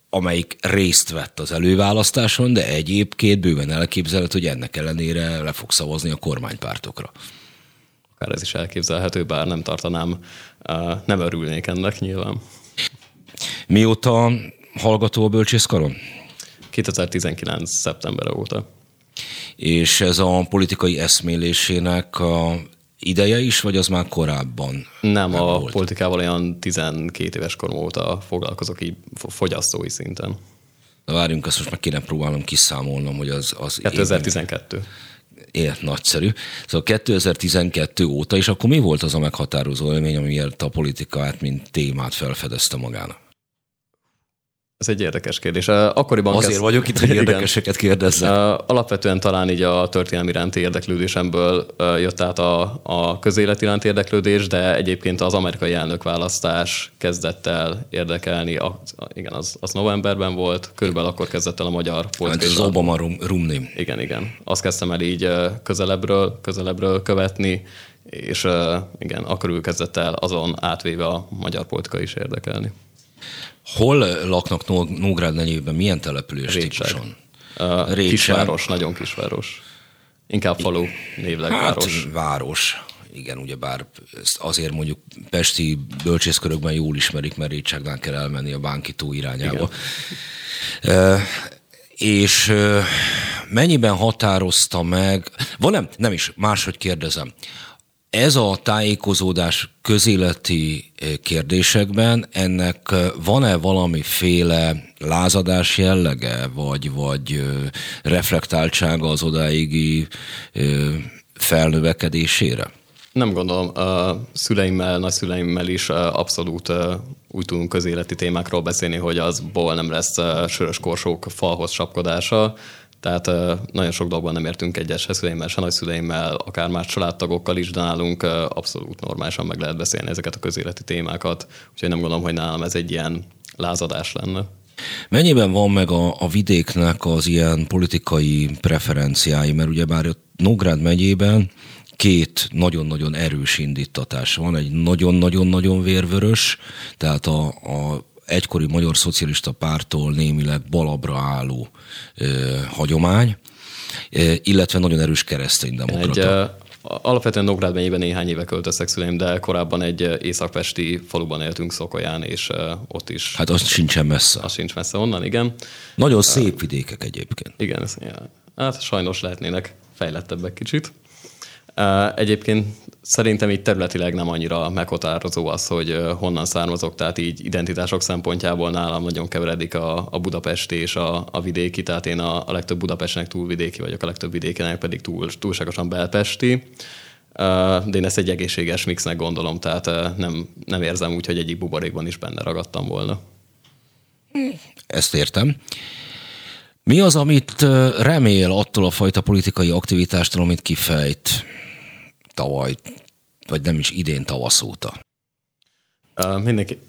Speaker 2: amelyik részt vett az előválasztáson, de egyébként bőven elképzelhető, hogy ennek ellenére le fog szavazni a kormánypártokra.
Speaker 5: Akár ez is elképzelhető, bár nem tartanám, nem örülnék ennek nyilván.
Speaker 2: Mióta hallgató a bölcsészkaron?
Speaker 5: 2019. szeptember óta.
Speaker 2: És ez a politikai eszmélésének a ideje is, vagy az már korábban?
Speaker 5: Nem, a volt? politikával olyan 12 éves korom óta foglalkozok így fogyasztói szinten.
Speaker 2: Na várjunk, azt most meg kéne próbálnom kiszámolnom, hogy az... az
Speaker 5: 2012.
Speaker 2: É, nagyszerű. Szóval 2012 óta, és akkor mi volt az a meghatározó élmény, amiért a politikát, mint témát felfedezte magának?
Speaker 5: Ez egy érdekes kérdés. Akkoriban
Speaker 2: Azért kezd... vagyok itt, hogy érdekeseket kérdezzek.
Speaker 5: Alapvetően talán így a történelmi iránti érdeklődésemből jött át a, a közélet iránti érdeklődés, de egyébként az amerikai elnökválasztás kezdett el érdekelni, a, igen, az, az novemberben volt, körülbelül akkor kezdett el a magyar.
Speaker 2: Hát az Obama rum, rumni.
Speaker 5: Igen, igen. Azt kezdtem el így közelebbről, közelebbről követni, és igen, akkor kezdett el azon átvéve a magyar politika is érdekelni.
Speaker 2: Hol laknak Nógrád megyében? Milyen település
Speaker 5: Rétseg. típuson? Uh, kisváros, nagyon kisváros. Inkább falu, névleg hát, város.
Speaker 2: város. Igen, ugyebár ezt azért mondjuk pesti bölcsészkörökben jól ismerik, mert Rétságnál kell elmenni a Bánki tó irányába. Uh, és uh, mennyiben határozta meg, van nem, nem is, máshogy kérdezem, ez a tájékozódás közéleti kérdésekben ennek van-e valamiféle lázadás jellege, vagy, vagy reflektáltsága az odáigi felnövekedésére?
Speaker 5: Nem gondolom. A szüleimmel, nagyszüleimmel is abszolút úgy tudunk közéleti témákról beszélni, hogy azból nem lesz sörös korsók falhoz sapkodása. Tehát nagyon sok dolgban nem értünk egyet, se szüleimmel, se nagyszüleimmel, akár más családtagokkal is, de nálunk abszolút normálisan meg lehet beszélni ezeket a közéleti témákat. Úgyhogy nem gondolom, hogy nálam ez egy ilyen lázadás lenne.
Speaker 2: Mennyiben van meg a, a vidéknek az ilyen politikai preferenciái, mert ugyebár Nógrád megyében két nagyon-nagyon erős indítatás van. Egy nagyon-nagyon-nagyon vérvörös, tehát a, a egykori Magyar Szocialista Pártól némileg balabra álló ö, hagyomány, ö, illetve nagyon erős kereszténydemokrata. Egy,
Speaker 5: Alapvetően Nógrád megyében néhány éve költöztek szüleim, de korábban egy északpesti faluban éltünk Szokolyán, és ott is...
Speaker 2: Hát az sincsen messze.
Speaker 5: Az sincs messze onnan, igen.
Speaker 2: Nagyon szép vidékek egyébként.
Speaker 5: Igen, hát sajnos lehetnének fejlettebbek kicsit. Egyébként szerintem így területileg nem annyira meghatározó az, hogy honnan származok, tehát így identitások szempontjából nálam nagyon keveredik a, a budapesti és a, a vidéki, tehát én a, a legtöbb Budapestnek túlvidéki vagyok, a legtöbb vidékinek pedig túl, túlságosan belpesti. De én ezt egy egészséges mixnek gondolom, tehát nem, nem érzem úgy, hogy egyik buborékban is benne ragadtam volna.
Speaker 2: Ezt értem. Mi az, amit remél attól a fajta politikai aktivitástól, amit kifejt? Tavaly, vagy nem is idén tavasz óta?
Speaker 5: Uh, mindenki,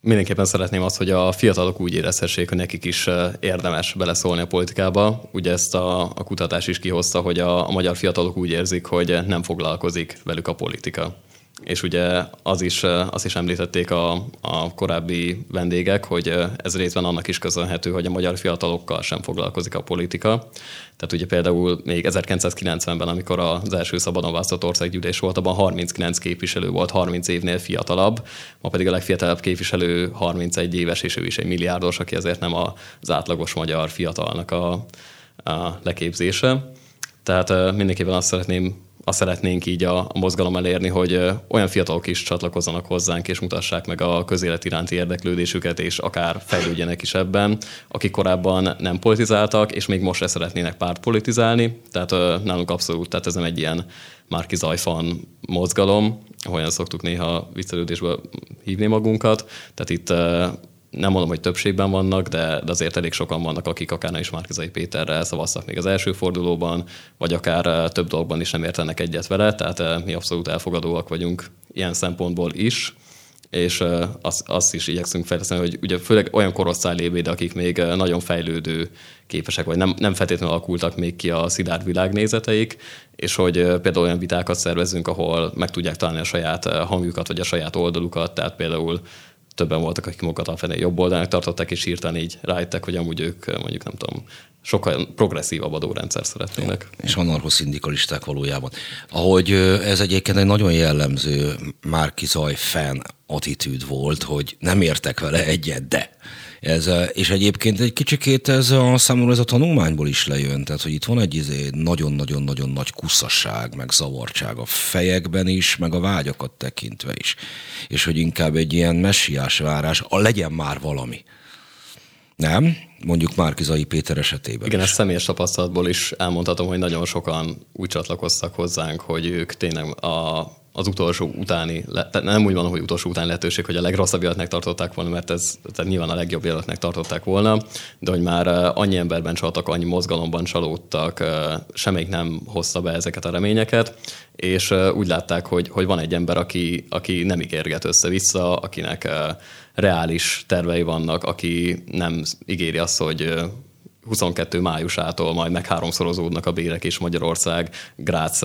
Speaker 5: mindenképpen szeretném azt, hogy a fiatalok úgy érezhessék, hogy nekik is érdemes beleszólni a politikába. Ugye ezt a, a kutatás is kihozta, hogy a, a magyar fiatalok úgy érzik, hogy nem foglalkozik velük a politika és ugye az is, azt is említették a, a korábbi vendégek, hogy ez részben annak is köszönhető, hogy a magyar fiatalokkal sem foglalkozik a politika. Tehát ugye például még 1990-ben, amikor az első szabadon választott országgyűlés volt, abban 39 képviselő volt 30 évnél fiatalabb, ma pedig a legfiatalabb képviselő 31 éves, és ő is egy milliárdos, aki ezért nem az átlagos magyar fiatalnak a, a leképzése. Tehát mindenképpen azt szeretném azt szeretnénk így a, a mozgalom elérni, hogy olyan fiatalok is csatlakozzanak hozzánk, és mutassák meg a közélet iránti érdeklődésüket, és akár fejlődjenek is ebben, akik korábban nem politizáltak, és még most se szeretnének párt politizálni. Tehát nálunk abszolút, tehát ez nem egy ilyen Márki Zajfan mozgalom, ahogyan szoktuk néha viccelődésből hívni magunkat. Tehát itt nem mondom, hogy többségben vannak, de, de azért elég sokan vannak, akik akár nem is Márkizai Péterrel szavaztak még az első fordulóban, vagy akár eh, több dolgban is nem értenek egyet vele, tehát eh, mi abszolút elfogadóak vagyunk ilyen szempontból is és eh, azt, azt is igyekszünk fejleszteni, hogy ugye főleg olyan korosztály lévéd, akik még nagyon fejlődő képesek, vagy nem, nem feltétlenül alakultak még ki a szilárd világnézeteik, és hogy például olyan vitákat szervezünk, ahol meg tudják találni a saját hangjukat, vagy a saját oldalukat, tehát például többen voltak, akik magukat alapvetően jobb oldalnak tartották, és hirtelen így rájöttek, hogy amúgy ők mondjuk nem tudom, sokkal progresszívabb adórendszer szeretnének.
Speaker 2: És anarcho-szindikalisták valójában. Ahogy ez egyébként egy nagyon jellemző Márki Zaj fan attitűd volt, hogy nem értek vele egyet, de ez, és egyébként egy kicsikét ez a számomra ez a tanulmányból is lejön, tehát hogy itt van egy izé nagyon-nagyon-nagyon nagy kuszasság, meg zavartság a fejekben is, meg a vágyakat tekintve is. És hogy inkább egy ilyen messiás várás, a legyen már valami. Nem? Mondjuk Márkizai Péter esetében
Speaker 5: Igen,
Speaker 2: is.
Speaker 5: ezt személyes tapasztalatból is elmondhatom, hogy nagyon sokan úgy csatlakoztak hozzánk, hogy ők tényleg a az utolsó utáni, tehát nem úgy van, hogy utolsó utáni lehetőség, hogy a legrosszabb életnek tartották volna, mert ez tehát nyilván a legjobb életnek tartották volna, de hogy már annyi emberben csaltak, annyi mozgalomban csalódtak, semmelyik nem hozta be ezeket a reményeket, és úgy látták, hogy, hogy van egy ember, aki, aki nem ígérget össze-vissza, akinek reális tervei vannak, aki nem ígéri azt, hogy 22 májusától majd meg háromszorozódnak a bérek, és Magyarország Grác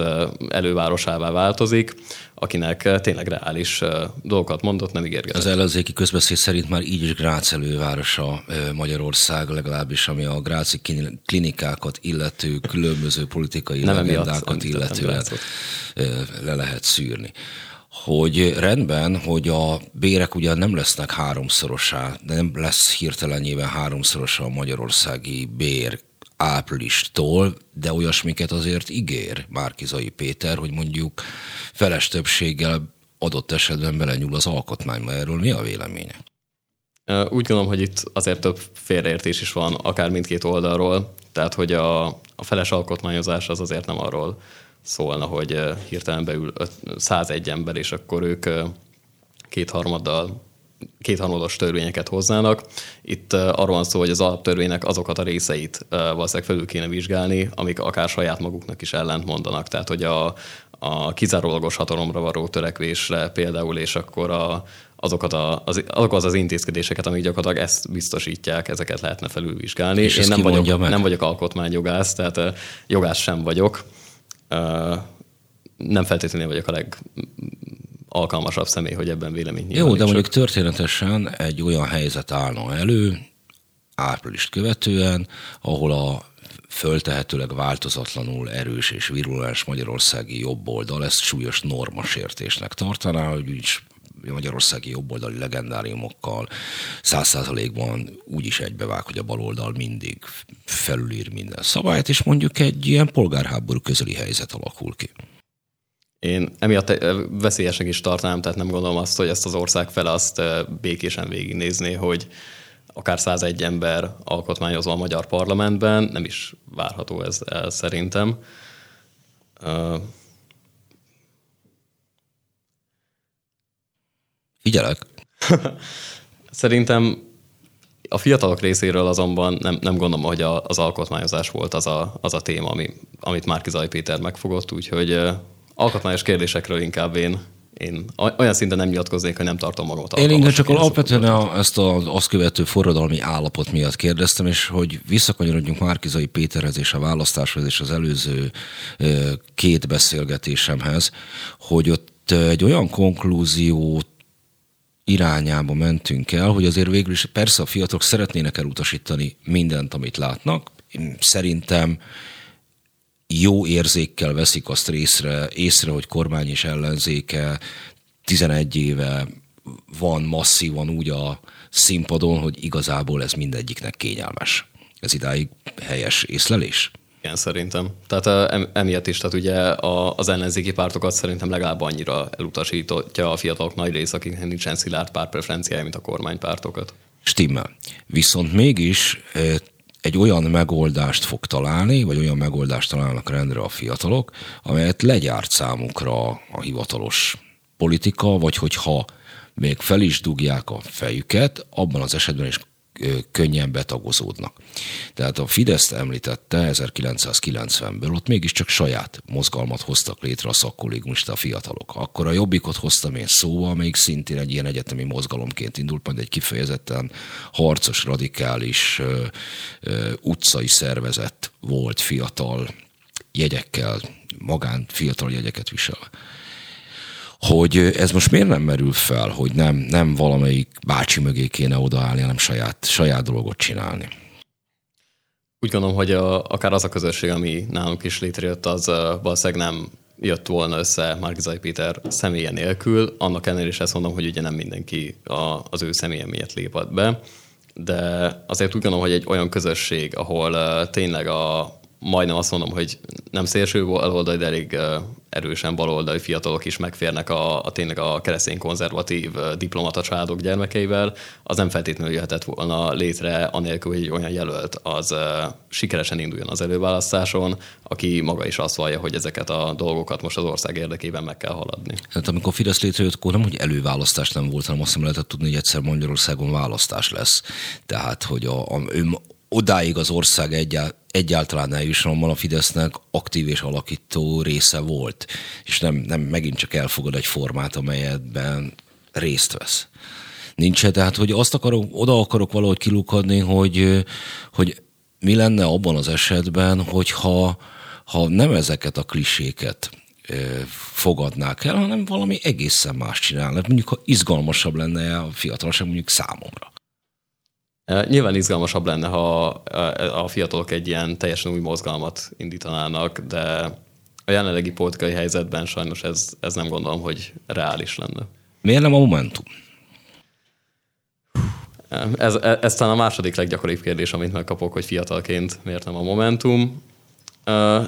Speaker 5: elővárosává változik, akinek tényleg reális dolgokat mondott, nem ígérgetett.
Speaker 2: Az ellenzéki közbeszéd szerint már így is Grác elővárosa Magyarország, legalábbis ami a gráci klinikákat illető, különböző politikai nem legendákat illetően le lehet szűrni hogy rendben, hogy a bérek ugyan nem lesznek háromszorosá, de nem lesz hirtelenjében háromszorosa a magyarországi bér áprilistól, de olyasmiket azért ígér Márkizai Péter, hogy mondjuk feles többséggel adott esetben belenyúl az alkotmányba. Erről mi a véleménye?
Speaker 5: Úgy gondolom, hogy itt azért több félreértés is van, akár mindkét oldalról. Tehát, hogy a, a feles alkotmányozás az azért nem arról szólna, hogy hirtelen beül 101 ember, és akkor ők kétharmaddal kétharmados törvényeket hoznának. Itt arról van szó, hogy az alaptörvénynek azokat a részeit valószínűleg felül kéne vizsgálni, amik akár saját maguknak is ellent mondanak. Tehát, hogy a, a kizárólagos hatalomra való törekvésre például, és akkor a, azokat a, az, azok az intézkedéseket, amik gyakorlatilag ezt biztosítják, ezeket lehetne felülvizsgálni. És Én nem vagyok, meg? nem vagyok alkotmányjogász, tehát jogász sem vagyok. Nem feltétlenül vagyok a leg alkalmasabb személy, hogy ebben vélemény
Speaker 2: Jó, de mondjuk történetesen egy olyan helyzet állna elő, áprilist követően, ahol a föltehetőleg változatlanul erős és virulens magyarországi jobboldal ezt súlyos normasértésnek tartaná, hogy úgy magyarországi jobboldali legendáriumokkal száz százalékban úgy is egybevág, hogy a baloldal mindig felülír minden szabályt, és mondjuk egy ilyen polgárháború közeli helyzet alakul ki.
Speaker 5: Én emiatt eh, veszélyesnek is tartanám, tehát nem gondolom azt, hogy ezt az ország fele azt eh, békésen végignézné, hogy akár 101 ember alkotmányozva a magyar parlamentben, nem is várható ez el szerintem.
Speaker 2: Figyelek.
Speaker 5: Szerintem a fiatalok részéről azonban nem, nem gondolom, hogy a, az alkotmányozás volt az a, az a téma, ami, amit Márki Zaj Péter megfogott, úgyhogy alkotmányos kérdésekről inkább én én olyan szinten nem nyilatkoznék, hogy nem tartom magamat.
Speaker 2: Én inkább csak alapvetően a, ezt az azt követő forradalmi állapot miatt kérdeztem, és hogy visszakanyarodjunk Márkizai Péterhez és a választáshoz és az előző két beszélgetésemhez, hogy ott egy olyan konklúziót irányába mentünk el, hogy azért végül is persze a fiatalok szeretnének elutasítani mindent, amit látnak. Szerintem jó érzékkel veszik azt észre, észre, hogy kormány és ellenzéke 11 éve van masszívan úgy a színpadon, hogy igazából ez mindegyiknek kényelmes. Ez idáig helyes észlelés?
Speaker 5: Igen, szerintem. Tehát emiatt is, tehát ugye az ellenzéki pártokat szerintem legalább annyira elutasítja a fiatalok nagy rész, akiknek nincsen szilárd pártpreferenciája, mint a kormánypártokat.
Speaker 2: Stimmel. Viszont mégis egy olyan megoldást fog találni, vagy olyan megoldást találnak rendre a fiatalok, amelyet legyárt számukra a hivatalos politika, vagy hogyha még fel is dugják a fejüket, abban az esetben is könnyen betagozódnak. Tehát a Fidesz említette 1990-ből, ott mégiscsak saját mozgalmat hoztak létre a szakkollégumista fiatalok. Akkor a Jobbikot hoztam én szóval, még szintén egy ilyen egyetemi mozgalomként indult, majd egy kifejezetten harcos, radikális ö, ö, utcai szervezet volt fiatal jegyekkel, magán fiatal jegyeket viselve hogy ez most miért nem merül fel, hogy nem, nem valamelyik bácsi mögé kéne odaállni, hanem saját, saját dolgot csinálni.
Speaker 5: Úgy gondolom, hogy a, akár az a közösség, ami nálunk is létrejött, az valószínűleg nem jött volna össze Márkizai Péter személye nélkül. Annak ellenére is ezt mondom, hogy ugye nem mindenki a, az ő személye miatt lépett be, de azért úgy gondolom, hogy egy olyan közösség, ahol tényleg a, majdnem azt mondom, hogy nem szélső baloldali, de elég erősen baloldali fiatalok is megférnek a, a tényleg a keresztény konzervatív diplomata családok gyermekeivel, az nem feltétlenül jöhetett volna létre anélkül, hogy olyan jelölt az sikeresen induljon az előválasztáson, aki maga is azt vallja, hogy ezeket a dolgokat most az ország érdekében meg kell haladni.
Speaker 2: Hát amikor Fidesz létrejött, akkor nem, hogy előválasztás nem volt, hanem azt nem lehetett tudni, hogy egyszer Magyarországon választás lesz. Tehát, hogy a, a, ő odáig az ország egyáltalán eljusson, a Fidesznek aktív és alakító része volt, és nem, nem megint csak elfogad egy formát, amelyetben részt vesz. Nincs -e, tehát, hogy azt akarok, oda akarok valahogy kilukadni, hogy, hogy mi lenne abban az esetben, hogyha ha nem ezeket a kliséket fogadnák el, hanem valami egészen más csinálnak. Mondjuk, ha izgalmasabb lenne a fiatalság mondjuk számomra.
Speaker 5: Nyilván izgalmasabb lenne, ha a fiatalok egy ilyen teljesen új mozgalmat indítanának, de a jelenlegi politikai helyzetben sajnos ez, ez nem gondolom, hogy reális lenne.
Speaker 2: Miért nem a Momentum?
Speaker 5: Ez, ez, ez talán a második leggyakoribb kérdés, amit megkapok, hogy fiatalként miért nem a Momentum.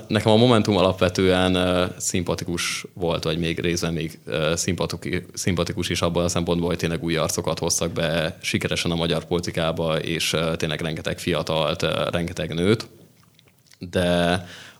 Speaker 5: Nekem a Momentum alapvetően szimpatikus volt, vagy még részben még szimpatikus is abban a szempontból, hogy tényleg új arcokat hoztak be sikeresen a magyar politikába, és tényleg rengeteg fiatalt, rengeteg nőt. De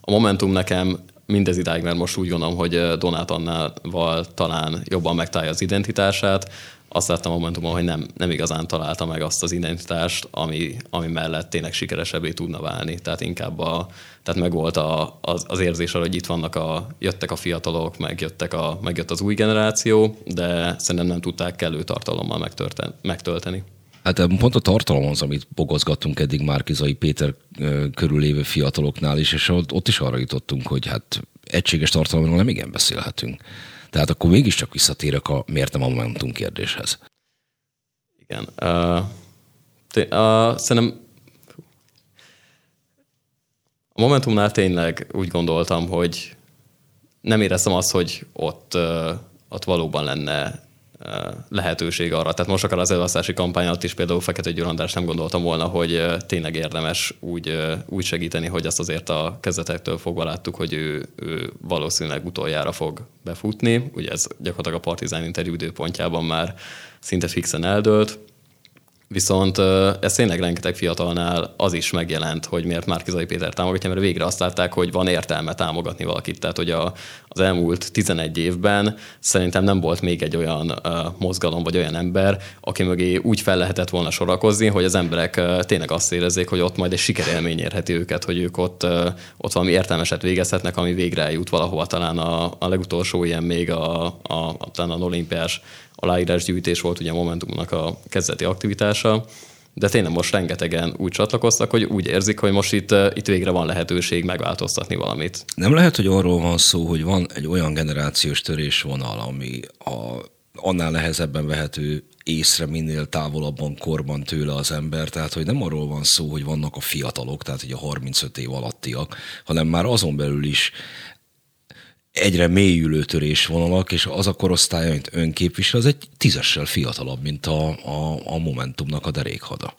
Speaker 5: a Momentum nekem mindez idáig, mert most úgy gondolom, hogy Donát Annával talán jobban megtalálja az identitását, azt láttam a Momentumon, hogy nem, nem igazán találta meg azt az identitást, ami, ami mellett tényleg sikeresebbé tudna válni. Tehát inkább a, tehát meg volt a, az, az érzés hogy itt vannak a, jöttek a fiatalok, meg jöttek a, megjött az új generáció, de szerintem nem tudták kellő tartalommal megtölteni.
Speaker 2: Hát pont a tartalom az, amit bogozgattunk eddig Márkizai Péter körül lévő fiataloknál is, és ott, is arra jutottunk, hogy hát egységes tartalomról nem igen beszélhetünk. Tehát akkor mégiscsak visszatérek a miért nem a Momentum kérdéshez.
Speaker 5: Igen. Uh, té- uh, szerintem a Momentumnál tényleg úgy gondoltam, hogy nem éreztem azt, hogy ott, uh, ott valóban lenne lehetőség arra. Tehát most akár az elválasztási kampány alatt is például Fekete Győr András nem gondoltam volna, hogy tényleg érdemes úgy, úgy segíteni, hogy azt azért a kezdetektől fogva láttuk, hogy ő, ő valószínűleg utoljára fog befutni. Ugye ez gyakorlatilag a Partizán interjú időpontjában már szinte fixen eldőlt. Viszont ez tényleg rengeteg fiatalnál az is megjelent, hogy miért Márkizai Péter támogatja, mert végre azt látták, hogy van értelme támogatni valakit. Tehát, hogy a, az elmúlt 11 évben szerintem nem volt még egy olyan uh, mozgalom vagy olyan ember, aki mögé úgy fel lehetett volna sorakozni, hogy az emberek uh, tényleg azt érezzék, hogy ott majd egy sikerélmény érheti őket, hogy ők ott, uh, ott valami értelmeset végezhetnek, ami végre eljut valahova. Talán a, a legutolsó ilyen még a, a, a talán a olimpiás aláírásgyűjtés volt ugye a Momentumnak a kezdeti aktivitása, de tényleg most rengetegen úgy csatlakoztak, hogy úgy érzik, hogy most itt, itt végre van lehetőség megváltoztatni valamit.
Speaker 2: Nem lehet, hogy arról van szó, hogy van egy olyan generációs törésvonal, ami a, annál nehezebben vehető észre minél távolabban korban tőle az ember, tehát hogy nem arról van szó, hogy vannak a fiatalok, tehát hogy a 35 év alattiak, hanem már azon belül is egyre mélyülő törésvonalak, és az a korosztály, amit ön képvisel, az egy tízessel fiatalabb, mint a, a, a Momentumnak a derékhada.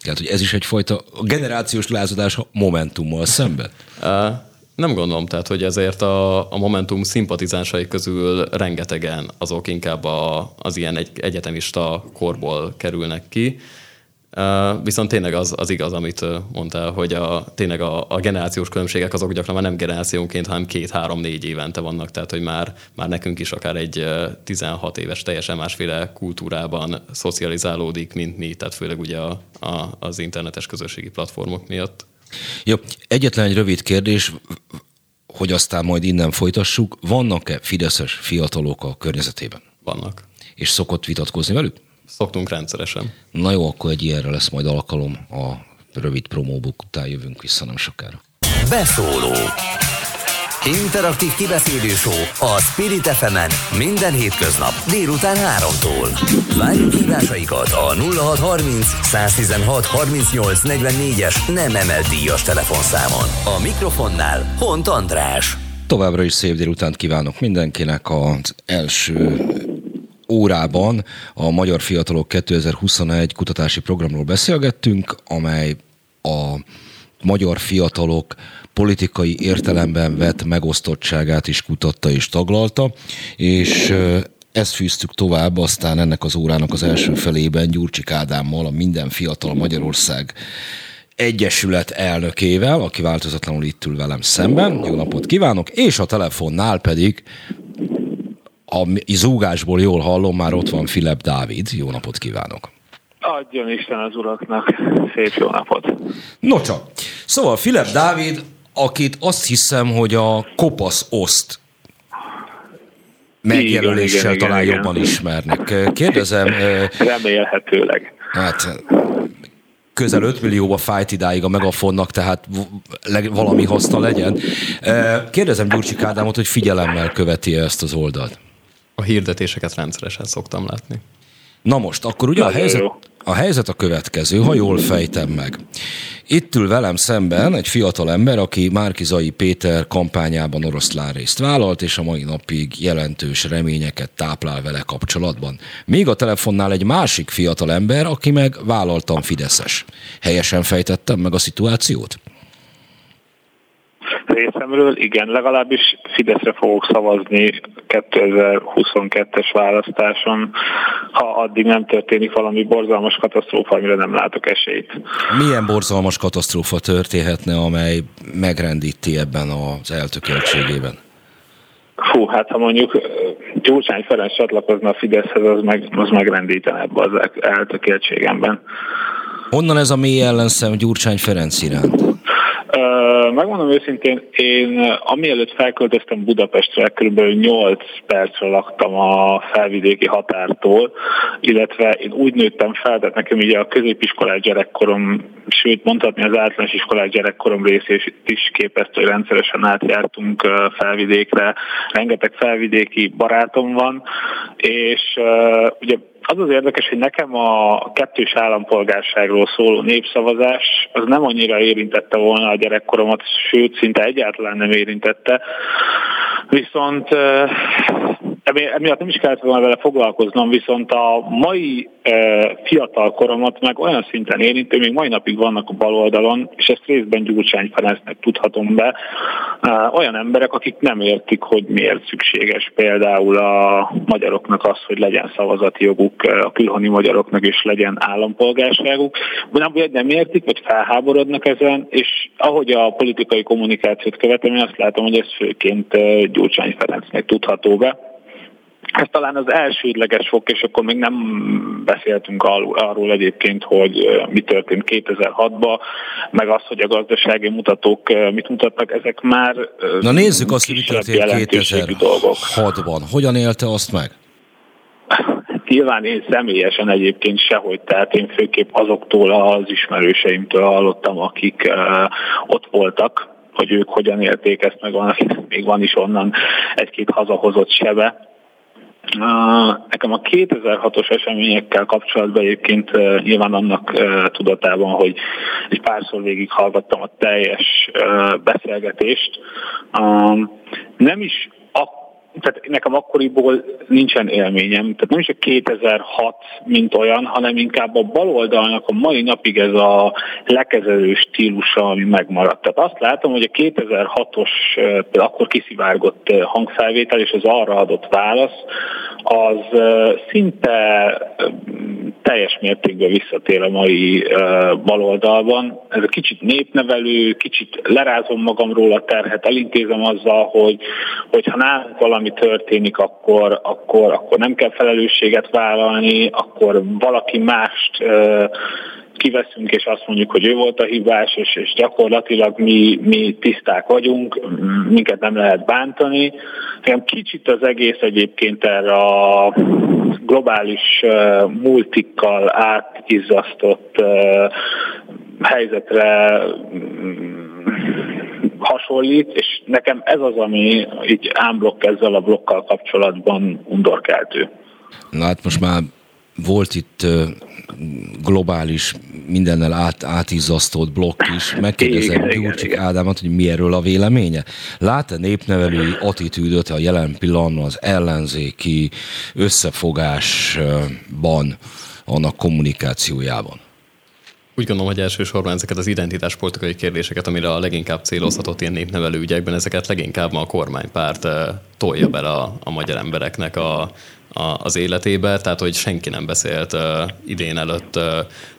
Speaker 2: Tehát, hogy ez is egyfajta generációs lázadás Momentummal szemben?
Speaker 5: Nem gondolom, tehát, hogy ezért a, a Momentum szimpatizánsai közül rengetegen azok inkább a, az ilyen egy, egyetemista korból kerülnek ki, Viszont tényleg az, az igaz, amit mondtál, hogy a, tényleg a, a generációs különbségek azok gyakran már nem generációnként, hanem két-három-négy évente vannak, tehát hogy már, már nekünk is akár egy 16 éves teljesen másféle kultúrában szocializálódik, mint mi, tehát főleg ugye a, a, az internetes közösségi platformok miatt.
Speaker 2: Jó, egyetlen egy rövid kérdés, hogy aztán majd innen folytassuk. Vannak-e fideszes fiatalok a környezetében?
Speaker 5: Vannak.
Speaker 2: És szokott vitatkozni velük?
Speaker 5: Szoktunk rendszeresen.
Speaker 2: Na jó, akkor egy ilyenre lesz majd alkalom. A rövid promóbuk után jövünk vissza nem sokára.
Speaker 1: Beszóló Interaktív kibeszélő show a Spirit fm minden hétköznap délután 3-tól. Várjuk hívásaikat a 0630 116 38 44-es nem emelt díjas telefonszámon. A mikrofonnál Hont András.
Speaker 2: Továbbra is szép délutánt kívánok mindenkinek. Az első órában a Magyar Fiatalok 2021 kutatási programról beszélgettünk, amely a magyar fiatalok politikai értelemben vett megosztottságát is kutatta és taglalta, és ezt fűztük tovább, aztán ennek az órának az első felében Gyurcsik Ádámmal, a Minden Fiatal Magyarország Egyesület elnökével, aki változatlanul itt ül velem szemben. Jó napot kívánok! És a telefonnál pedig a zúgásból jól hallom, már ott van Filip Dávid. Jó napot kívánok!
Speaker 6: Adjon Isten az uraknak szép jó napot!
Speaker 2: No csak, szóval Filip Dávid, akit azt hiszem, hogy a Kopasz Oszt megjelöléssel igen, igen, talán igen, jobban igen. ismernek. Kérdezem...
Speaker 6: Remélhetőleg.
Speaker 2: Hát közel 5 millióba fájt idáig a megafonnak, tehát valami haszna legyen. Kérdezem Gyurcsik Ádámot, hogy figyelemmel követi ezt az oldalt.
Speaker 5: A hirdetéseket rendszeresen szoktam látni.
Speaker 2: Na most, akkor ugye a helyzet, a helyzet a következő, ha jól fejtem meg. Itt ül velem szemben egy fiatal ember, aki Márkizai Péter kampányában oroszlán részt vállalt, és a mai napig jelentős reményeket táplál vele kapcsolatban. Még a telefonnál egy másik fiatal ember, aki meg vállaltan Fideszes. Helyesen fejtettem meg a szituációt?
Speaker 6: Részemről, igen, legalábbis Fideszre fogok szavazni 2022-es választáson, ha addig nem történik valami borzalmas katasztrófa, amire nem látok esélyt.
Speaker 2: Milyen borzalmas katasztrófa történhetne, amely megrendíti ebben az eltökéltségében?
Speaker 6: Fú, hát ha mondjuk Gyurcsány Ferenc csatlakozna a Fideszhez, az, meg, az megrendítene ebbe az eltökéltségemben.
Speaker 2: Honnan ez a mély ellenszem Gyurcsány Ferenc iránt?
Speaker 6: Megmondom őszintén, én amielőtt felköltöztem Budapestre, kb. 8 percre laktam a felvidéki határtól, illetve én úgy nőttem fel, tehát nekem ugye a középiskolás gyerekkorom, sőt mondhatni az általános iskolás gyerekkorom részét is képezte, hogy rendszeresen átjártunk felvidékre, rengeteg felvidéki barátom van, és ugye az az érdekes, hogy nekem a kettős állampolgárságról szóló népszavazás az nem annyira érintette volna a gyerekkoromat, sőt, szinte egyáltalán nem érintette. Viszont emiatt nem is kellett volna vele foglalkoznom, viszont a mai fiatal koromat meg olyan szinten érintő, még mai napig vannak a bal oldalon, és ezt részben Gyurcsány Ferencnek tudhatom be, olyan emberek, akik nem értik, hogy miért szükséges például a magyaroknak az, hogy legyen szavazati joguk, a külhoni magyaroknak is legyen állampolgárságuk, nem, vagy nem értik, vagy felháborodnak ezen, és ahogy a politikai kommunikációt követem, én azt látom, hogy ez főként Gyurcsány Ferencnek tudható be ez talán az elsődleges fok, és akkor még nem beszéltünk arról egyébként, hogy mi történt 2006-ban, meg az, hogy a gazdasági mutatók mit mutatnak, ezek már
Speaker 2: Na nézzük azt, hogy mi történt 2006-ban. Hogyan élte azt meg?
Speaker 6: Nyilván én személyesen egyébként sehogy, tehát én főképp azoktól az ismerőseimtől hallottam, akik uh, ott voltak, hogy ők hogyan élték ezt, meg van, még van is onnan egy-két hazahozott sebe, Nekem a 2006-os eseményekkel kapcsolatban egyébként nyilván annak tudatában, hogy egy párszor végig hallgattam a teljes beszélgetést. Nem is tehát nekem akkoriból nincsen élményem, tehát nem is a 2006 mint olyan, hanem inkább a baloldalnak a mai napig ez a lekezelő stílusa, ami megmaradt. Tehát azt látom, hogy a 2006-os akkor kiszivárgott hangfelvétel és az arra adott válasz, az szinte teljes mértékben visszatér a mai baloldalban. Ez a kicsit népnevelő, kicsit lerázom magamról a terhet, elintézem azzal, hogy, hogy ha nálunk valami történik, akkor, akkor, akkor nem kell felelősséget vállalni, akkor valaki mást kiveszünk, és azt mondjuk, hogy ő volt a hibás, és, és gyakorlatilag mi, mi tiszták vagyunk, minket nem lehet bántani. Nekem kicsit az egész egyébként erre a globális uh, multikkal átizzasztott helyzetre mm, hasonlít, és nekem ez az, ami így ámblokk ezzel a blokkal kapcsolatban undorkeltő.
Speaker 2: Na hát most már volt itt globális, mindennel át, átizzasztott blokk is. Megkérdezem Gyurcsik Ádámot, hogy mi erről a véleménye. Lát-e népnevelői attitűdöt a jelen pillanatban az ellenzéki összefogásban, annak kommunikációjában?
Speaker 5: Úgy gondolom, hogy elsősorban ezeket az identitáspolitikai kérdéseket, amire a leginkább célozhatott ilyen népnevelő ügyekben, ezeket leginkább ma a kormánypárt tolja bele a, a magyar embereknek a, az életébe, tehát hogy senki nem beszélt uh, idén előtt uh,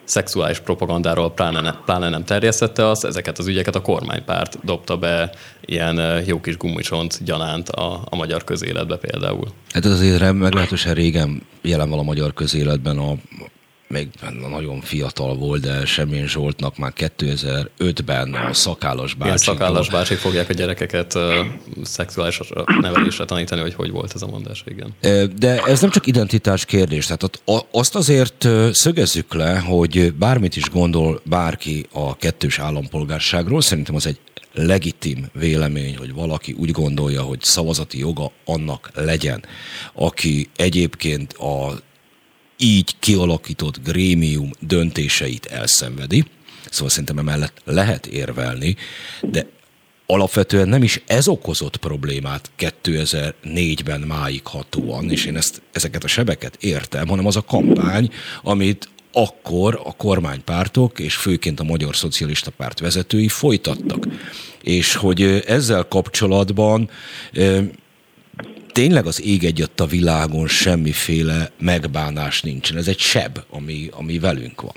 Speaker 5: szexuális propagandáról, pláne, ne, pláne nem terjesztette azt, ezeket az ügyeket a kormánypárt dobta be ilyen uh, jó kis gumicsont gyanánt a, a magyar közéletbe például.
Speaker 2: Hát ez azért meglehetősen régen jelen van a magyar közéletben a, még nagyon fiatal volt, de Semén Zsoltnak már 2005-ben a szakállas bácsik.
Speaker 5: Igen, szakállas bácsik fogják a gyerekeket uh, szexuális nevelésre tanítani, hogy hogy volt ez a mondás, igen.
Speaker 2: De ez nem csak identitás kérdés, tehát azt azért szögezzük le, hogy bármit is gondol bárki a kettős állampolgárságról, szerintem az egy legitim vélemény, hogy valaki úgy gondolja, hogy szavazati joga annak legyen, aki egyébként a így kialakított grémium döntéseit elszenvedi. Szóval szerintem emellett lehet érvelni, de alapvetően nem is ez okozott problémát 2004-ben máig hatóan, és én ezt, ezeket a sebeket értem, hanem az a kampány, amit akkor a kormánypártok, és főként a Magyar Szocialista Párt vezetői folytattak. És hogy ezzel kapcsolatban tényleg az ég egyet a világon semmiféle megbánás nincsen. Ez egy seb, ami, ami velünk van.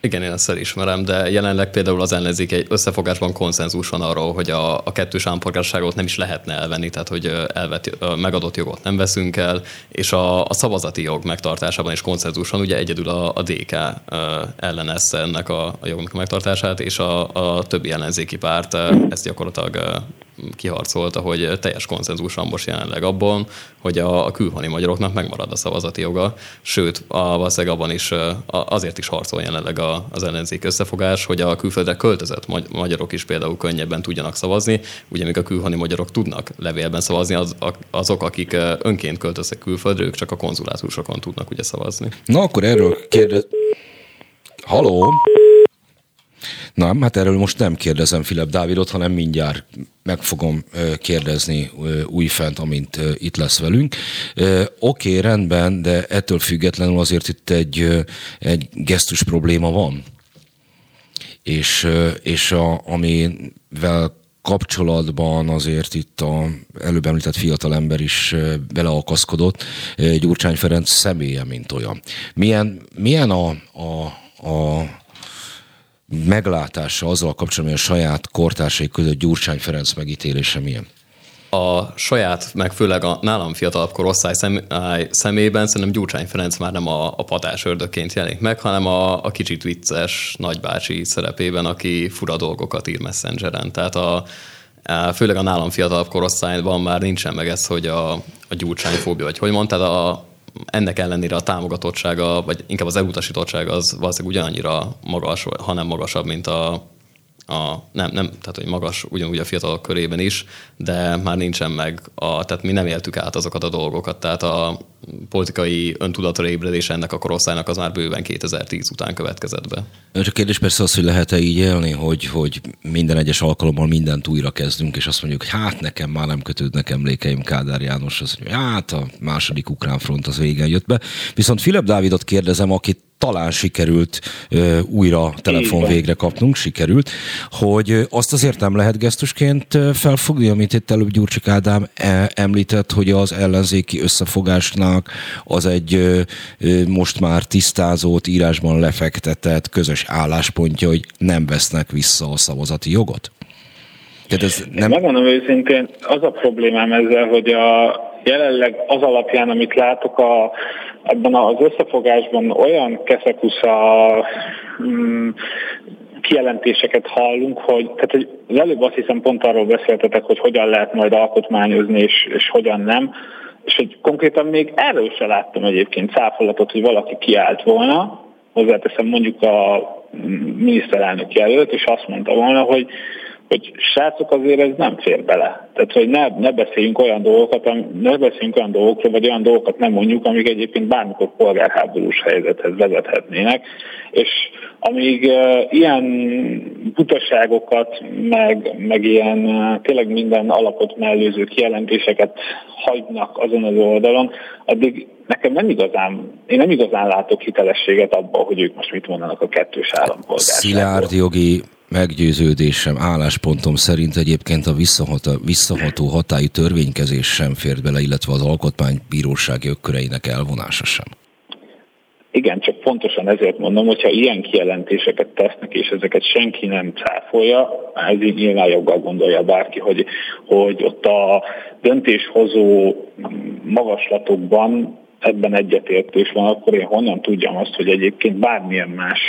Speaker 5: Igen, én ezt elismerem, de jelenleg például az ellenzék egy összefogásban konszenzus van arról, hogy a, a kettős állampolgárságot nem is lehetne elvenni, tehát hogy elvet, megadott jogot nem veszünk el, és a, a szavazati jog megtartásában is konszenzus van, ugye egyedül a, a DK ellenezte ennek a, a jognak a megtartását, és a, a többi ellenzéki párt ezt gyakorlatilag kiharcolta, hogy teljes konszenzus van most jelenleg abban, hogy a, a külhoni magyaroknak megmarad a szavazati joga, sőt, a, valószínűleg abban is azért is harcol jelenleg az ellenzék összefogás, hogy a külföldre költözött magyarok is például könnyebben tudjanak szavazni, ugye még a külhoni magyarok tudnak levélben szavazni, az, azok, akik önként költöztek külföldre, ők csak a konzulátusokon tudnak ugye szavazni.
Speaker 2: Na akkor erről kérdez... Haló? Na, hát erről most nem kérdezem Filip Dávidot, hanem mindjárt meg fogom kérdezni újfent, amint itt lesz velünk. Oké, okay, rendben, de ettől függetlenül azért itt egy, egy gesztus probléma van. És, és a, amivel kapcsolatban azért itt a előbb említett fiatalember is beleakaszkodott, Gyurcsány Ferenc személye, mint olyan. Milyen, milyen a, a, a meglátása azzal kapcsolatban, hogy a saját kortársai között Gyurcsány Ferenc megítélése milyen?
Speaker 5: a saját, meg főleg a nálam fiatalabb korosztály szem, szemében szerintem Gyurcsány Ferenc már nem a, a patás ördökként jelenik meg, hanem a, a kicsit vicces nagybácsi szerepében, aki fura dolgokat ír messengeren. Tehát a főleg a nálam fiatalabb korosztályban már nincsen meg ez, hogy a, a gyurcsányfóbia, vagy hogy mondtad, a, ennek ellenére a támogatottsága, vagy inkább az elutasítottsága az valószínűleg ugyanannyira magas, hanem magasabb, mint a, a, nem, nem, tehát hogy magas ugyanúgy a fiatalok körében is, de már nincsen meg, a, tehát mi nem éltük át azokat a dolgokat, tehát a politikai öntudatra ébredés ennek a korosztálynak az már bőven 2010 után következett be.
Speaker 2: A kérdés persze az, hogy lehet-e így élni, hogy, hogy minden egyes alkalommal mindent újra kezdünk, és azt mondjuk, hogy hát nekem már nem kötődnek emlékeim Kádár János, az, hogy hát a második ukrán front az végen jött be. Viszont Filip Dávidot kérdezem, akit talán sikerült ö, újra telefon végre kapnunk, sikerült, hogy azt azért nem lehet gesztusként felfogni, amit itt előbb Gyurcsik Ádám e, említett, hogy az ellenzéki összefogásnak az egy ö, ö, most már tisztázott, írásban lefektetett közös álláspontja, hogy nem vesznek vissza a szavazati jogot?
Speaker 6: Tehát ez nem... Megmondom őszintén, az a problémám ezzel, hogy a jelenleg az alapján, amit látok a, ebben az összefogásban olyan keszekusza mm, kijelentéseket hallunk, hogy tehát az előbb azt hiszem pont arról beszéltetek, hogy hogyan lehet majd alkotmányozni, és, és hogyan nem, és hogy konkrétan még erről se láttam egyébként száfolatot, hogy valaki kiállt volna, hozzáteszem mondjuk a miniszterelnök jelölt, és azt mondta volna, hogy hogy srácok azért ez nem fér bele. Tehát, hogy ne, ne beszéljünk olyan dolgokat, ne beszéljünk olyan dolgokról, vagy olyan dolgokat nem mondjuk, amik egyébként bármikor polgárháborús helyzethez vezethetnének. És amíg uh, ilyen butaságokat, meg, meg ilyen uh, tényleg minden alapot mellőző kijelentéseket hagynak azon az oldalon, addig nekem nem igazán, én nem igazán látok hitelességet abban, hogy ők most mit mondanak a kettős állampolgárságból.
Speaker 2: Szilárd jogi meggyőződésem, álláspontom szerint egyébként a visszaható, visszaható hatályú törvénykezés sem fért bele, illetve az alkotmánybírósági ökköreinek elvonása sem.
Speaker 6: Igen, csak pontosan ezért mondom, hogyha ilyen kijelentéseket tesznek, és ezeket senki nem cáfolja, ez így nyilván joggal gondolja bárki, hogy, hogy ott a döntéshozó magaslatokban ebben egyetértés van, akkor én honnan tudjam azt, hogy egyébként bármilyen más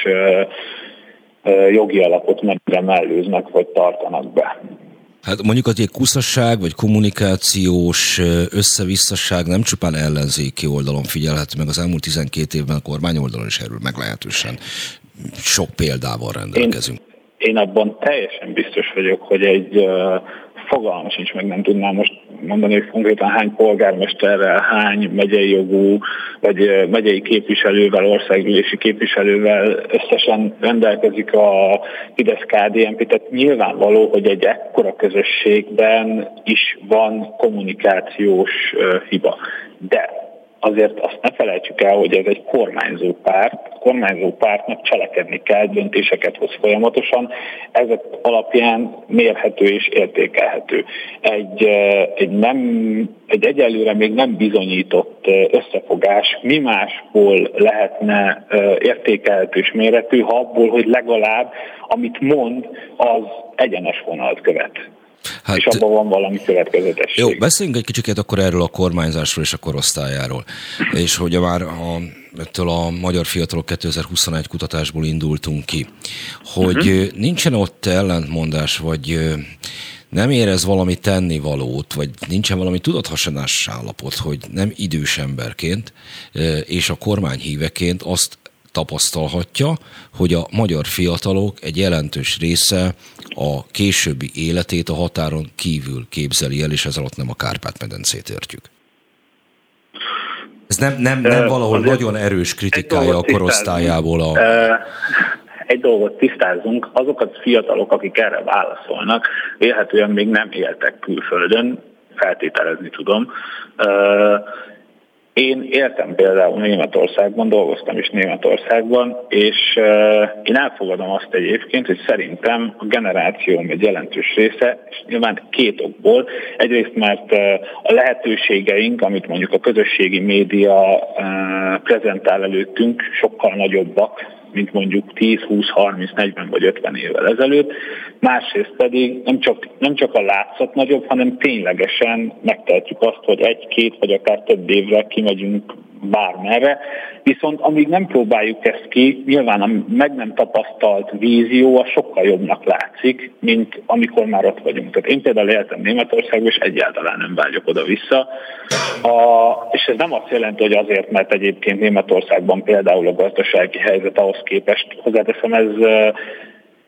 Speaker 6: jogi alapot mennyire mellőznek, vagy tartanak be.
Speaker 2: Hát mondjuk az egy kuszasság, vagy kommunikációs összevisszaság nem csupán ellenzéki oldalon figyelhető meg, az elmúlt 12 évben a kormány oldalon is erről meglehetősen sok példával rendelkezünk.
Speaker 6: Én, én abban teljesen biztos vagyok, hogy egy fogalmas sincs, meg nem tudnám most mondani, hogy konkrétan hány polgármesterrel, hány megyei jogú, vagy megyei képviselővel, országgyűlési képviselővel összesen rendelkezik a Fidesz KDNP, tehát nyilvánvaló, hogy egy ekkora közösségben is van kommunikációs hiba. De azért azt ne felejtsük el, hogy ez egy kormányzó párt, a kormányzó pártnak cselekedni kell, döntéseket hoz folyamatosan, ezek alapján mérhető és értékelhető. Egy, egy, nem, egy egyelőre még nem bizonyított összefogás mi másból lehetne értékelhető és mérhető, ha abból, hogy legalább amit mond, az egyenes vonalt követ. Hát, és abban van valami következetesség.
Speaker 2: Jó, beszéljünk egy kicsit akkor erről a kormányzásról és a korosztályáról. És hogy már a, ettől a Magyar Fiatalok 2021 kutatásból indultunk ki, hogy uh-huh. nincsen ott ellentmondás, vagy nem érez valami tennivalót, vagy nincsen valami tudathasadás állapot, hogy nem idős emberként és a kormány híveként azt tapasztalhatja, hogy a magyar fiatalok egy jelentős része a későbbi életét a határon kívül képzeli el, és ez alatt nem a Kárpát-medencét értjük. Ez nem, nem, nem valahol Azért nagyon erős kritikája a korosztályából a...
Speaker 6: Egy dolgot tisztázunk, azok a fiatalok, akik erre válaszolnak, élhetően még nem éltek külföldön, feltételezni tudom, én éltem például Németországban, dolgoztam is Németországban, és én elfogadom azt egyébként, hogy szerintem a generációm egy jelentős része, és nyilván két okból. Egyrészt, mert a lehetőségeink, amit mondjuk a közösségi média prezentál előttünk, sokkal nagyobbak, mint mondjuk 10, 20, 30, 40 vagy 50 évvel ezelőtt. Másrészt pedig nem csak, nem csak a látszat nagyobb, hanem ténylegesen megtehetjük azt, hogy egy-két vagy akár több évre kimegyünk bármerre, viszont amíg nem próbáljuk ezt ki, nyilván a meg nem tapasztalt vízió a sokkal jobbnak látszik, mint amikor már ott vagyunk. Tehát én például éltem Németországban, és egyáltalán nem vágyok oda-vissza. A, és ez nem azt jelenti, hogy azért, mert egyébként Németországban például a gazdasági helyzet ahhoz képest, hozzáteszem, ez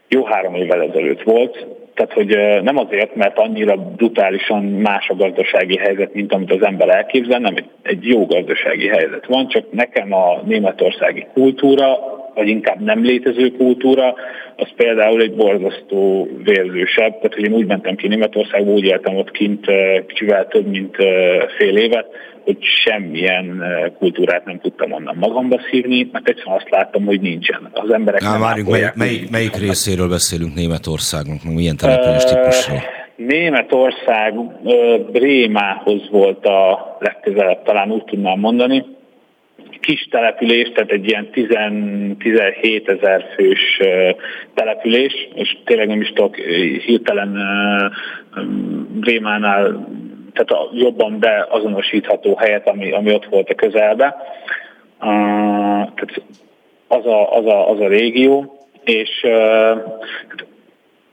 Speaker 6: jó három évvel ezelőtt volt, tehát, hogy nem azért, mert annyira brutálisan más a gazdasági helyzet, mint amit az ember elképzel, nem egy jó gazdasági helyzet van, csak nekem a németországi kultúra, vagy inkább nem létező kultúra, az például egy borzasztó vérzősebb. Tehát, hogy én úgy mentem ki Németországba, úgy éltem ott kint kicsivel több, mint fél évet, hogy semmilyen kultúrát nem tudtam onnan magamba szívni, mert egyszerűen azt láttam, hogy nincsen. Az emberek
Speaker 2: Á, nem várjunk, melyik, melyik, melyik részéről beszélünk Németországnak, meg milyen település típusról?
Speaker 6: Németország Brémához volt a legközelebb, talán úgy tudnám mondani. Kis település, tehát egy ilyen 10, 17 ezer fős település, és tényleg nem is tudok hirtelen Brémánál tehát a jobban beazonosítható helyet, ami, ami ott volt a közelbe. Tehát az a, az, a, az a régió, és uh,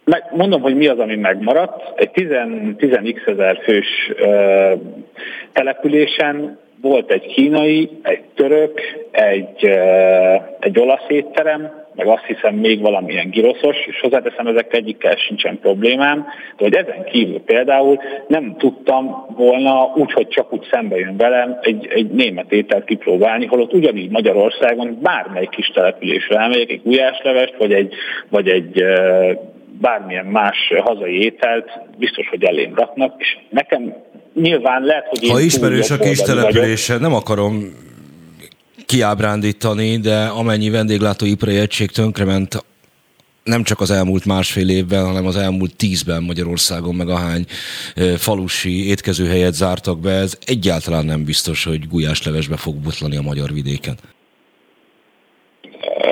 Speaker 6: meg, mondom, hogy mi az, ami megmaradt. Egy 10x ezer fős uh, településen volt egy kínai, egy török, egy, egy olasz étterem, meg azt hiszem még valamilyen giroszos, és hozzáteszem, ezek egyikkel sincsen problémám, de hogy ezen kívül például nem tudtam volna úgy, hogy csak úgy szembe jön velem egy, egy német ételt kipróbálni, holott ugyanígy Magyarországon bármely kis településre elmegyek, egy gulyáslevest, vagy egy, vagy egy bármilyen más hazai ételt biztos, hogy elém raknak, és nekem nyilván lehet, hogy én
Speaker 2: Ha ismerős a kis települése, nem akarom kiábrándítani, de amennyi vendéglátóipari egység tönkrement nem csak az elmúlt másfél évben, hanem az elmúlt tízben Magyarországon, meg ahány falusi étkezőhelyet zártak be, ez egyáltalán nem biztos, hogy gulyáslevesbe fog butlani a magyar vidéken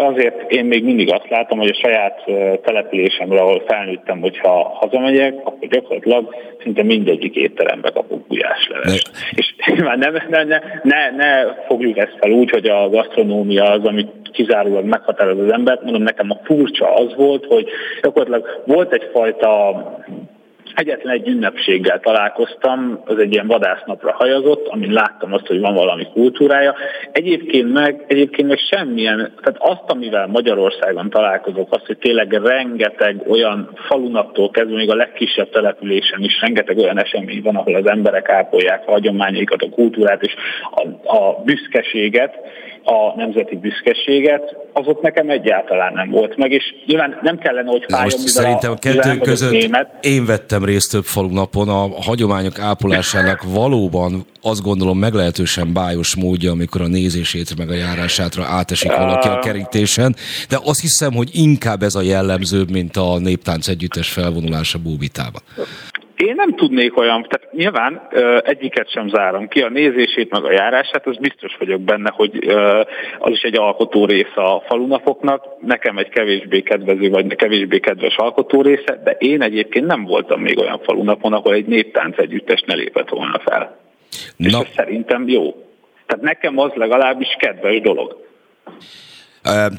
Speaker 6: azért én még mindig azt látom, hogy a saját településemre, ahol felnőttem, hogyha hazamegyek, akkor gyakorlatilag szinte mindegyik étterembe kapok gulyáslevest. És már ne, ne, ne, ne, ne fogjuk ezt fel úgy, hogy a gasztronómia az, amit kizárólag meghatároz az embert. Mondom, nekem a furcsa az volt, hogy gyakorlatilag volt egyfajta Egyetlen egy ünnepséggel találkoztam, az egy ilyen vadásznapra hajazott, amin láttam azt, hogy van valami kultúrája. Egyébként meg, egyébként meg semmilyen, tehát azt, amivel Magyarországon találkozok, azt, hogy tényleg rengeteg olyan falunaktól kezdve, még a legkisebb településen is rengeteg olyan esemény van, ahol az emberek ápolják a hagyományaikat, a kultúrát és a, a büszkeséget, a nemzeti büszkeséget, azok nekem egyáltalán nem volt meg, és nyilván nem kellene, hogy fájjon,
Speaker 2: most szerintem a kettő között német. én vettem részt több falunapon, a hagyományok ápolásának valóban azt gondolom meglehetősen bájos módja, amikor a nézését meg a járásátra átesik valaki a kerítésen, de azt hiszem, hogy inkább ez a jellemzőbb, mint a néptánc együttes felvonulása Bóbitában.
Speaker 6: Én nem tudnék olyan, tehát nyilván egyiket sem zárom ki, a nézését meg a járását, az biztos vagyok benne, hogy az is egy alkotó része a falunapoknak, nekem egy kevésbé kedvező vagy kevésbé kedves alkotó része, de én egyébként nem voltam még olyan falunapon, ahol egy néptánc együttes ne lépett volna fel. Na. És ez szerintem jó. Tehát nekem az legalábbis kedves dolog.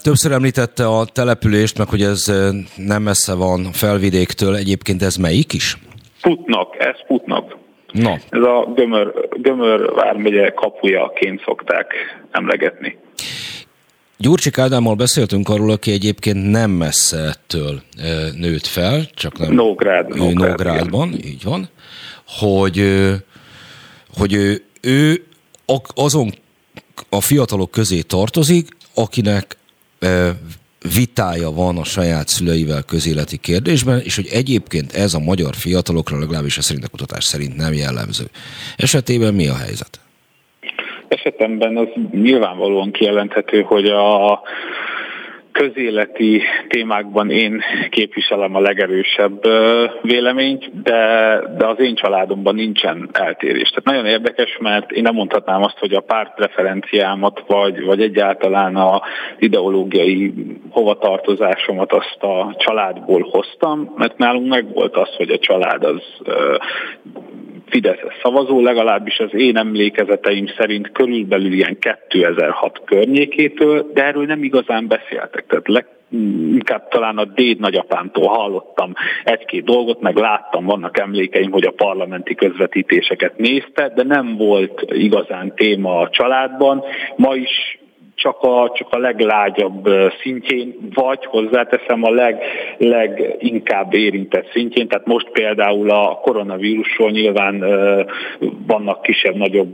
Speaker 2: Többször említette a települést, meg hogy ez nem messze van felvidéktől. Egyébként ez melyik is?
Speaker 6: Putnak, ez Putnak.
Speaker 2: No.
Speaker 6: Ez a Gömör, Gömör vármegye kapujaként szokták emlegetni.
Speaker 2: Gyurcsik Ádámmal beszéltünk arról, aki egyébként nem messze ettől nőtt fel, csak nem
Speaker 6: Nógrád,
Speaker 2: Nógrád, Nógrádban, igen. így van, hogy, hogy ő, ő azon a fiatalok közé tartozik, akinek vitája van a saját szüleivel közéleti kérdésben, és hogy egyébként ez a magyar fiatalokra, legalábbis a szerint a kutatás szerint nem jellemző. Esetében mi a helyzet?
Speaker 6: Esetemben az nyilvánvalóan kijelenthető, hogy a közéleti témákban én képviselem a legerősebb véleményt, de, de az én családomban nincsen eltérés. Tehát nagyon érdekes, mert én nem mondhatnám azt, hogy a párt preferenciámat, vagy, vagy egyáltalán a ideológiai hovatartozásomat azt a családból hoztam, mert nálunk megvolt az, hogy a család az Fideszes szavazó, legalábbis az én emlékezeteim szerint körülbelül ilyen 2006 környékétől, de erről nem igazán beszéltek. Tehát leg, inkább talán a déd nagyapámtól hallottam egy-két dolgot, meg láttam, vannak emlékeim, hogy a parlamenti közvetítéseket nézte, de nem volt igazán téma a családban. Ma is csak a, csak a leglágyabb szintjén, vagy hozzáteszem a leg, leginkább érintett szintjén. Tehát most például a koronavírusról nyilván vannak kisebb-nagyobb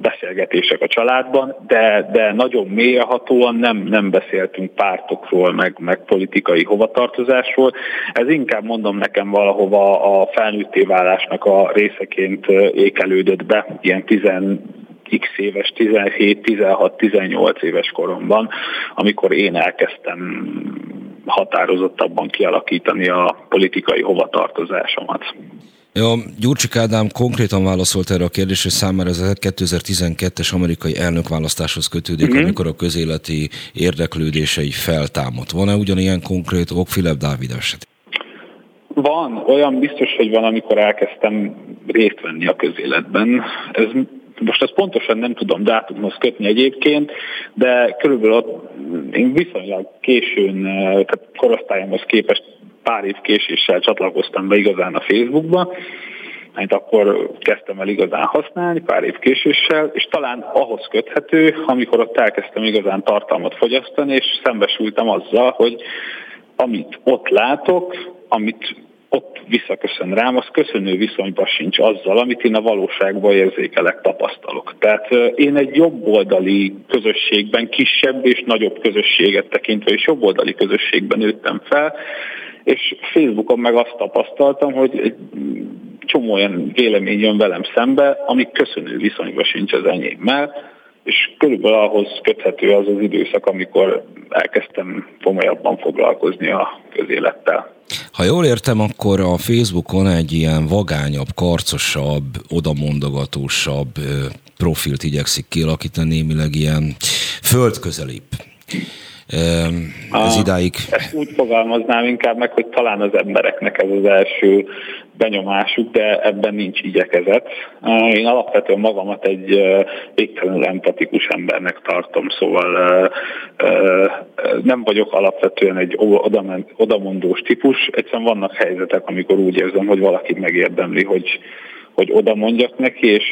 Speaker 6: beszélgetések a családban, de, de nagyon mélyhatóan nem, nem beszéltünk pártokról, meg, meg politikai hovatartozásról. Ez inkább mondom nekem valahova a felnőtté válásnak a részeként ékelődött be, ilyen 10 x éves, 17, 16, 18 éves koromban, amikor én elkezdtem határozottabban kialakítani a politikai hovatartozásomat.
Speaker 2: Ja, Gyurcsik Ádám konkrétan válaszolt erre a kérdésre, számára ez a 2012-es amerikai elnökválasztáshoz kötődik, mm-hmm. amikor a közéleti érdeklődései feltámadt. Van-e ugyanilyen konkrét ok Filip Dávid eset?
Speaker 6: Van, olyan biztos, hogy van, amikor elkezdtem részt venni a közéletben. Ez most ezt pontosan nem tudom dátumhoz kötni egyébként, de körülbelül ott én viszonylag későn, eh, tehát korosztályomhoz képest pár év késéssel csatlakoztam be igazán a Facebookba, amit akkor kezdtem el igazán használni, pár év késéssel, és talán ahhoz köthető, amikor ott elkezdtem igazán tartalmat fogyasztani, és szembesültem azzal, hogy amit ott látok, amit ott visszaköszön rám, az köszönő viszonyban sincs azzal, amit én a valóságban érzékelek, tapasztalok. Tehát én egy jobboldali közösségben, kisebb és nagyobb közösséget tekintve, és jobboldali közösségben nőttem fel, és Facebookon meg azt tapasztaltam, hogy egy csomó olyan vélemény jön velem szembe, ami köszönő viszonyban sincs az enyémmel, és körülbelül ahhoz köthető az az időszak, amikor elkezdtem komolyabban foglalkozni a közélettel.
Speaker 2: Ha jól értem, akkor a Facebookon egy ilyen vagányabb, karcosabb, odamondogatósabb profilt igyekszik kialakítani, némileg ilyen földközelibb. Ez idáig?
Speaker 6: Ezt úgy fogalmaznám inkább meg, hogy talán az embereknek ez az első benyomásuk, de ebben nincs igyekezet. Én alapvetően magamat egy végtelenül empatikus embernek tartom, szóval nem vagyok alapvetően egy odamondós típus. Egyszerűen vannak helyzetek, amikor úgy érzem, hogy valaki megérdemli, hogy hogy oda mondjak neki, és,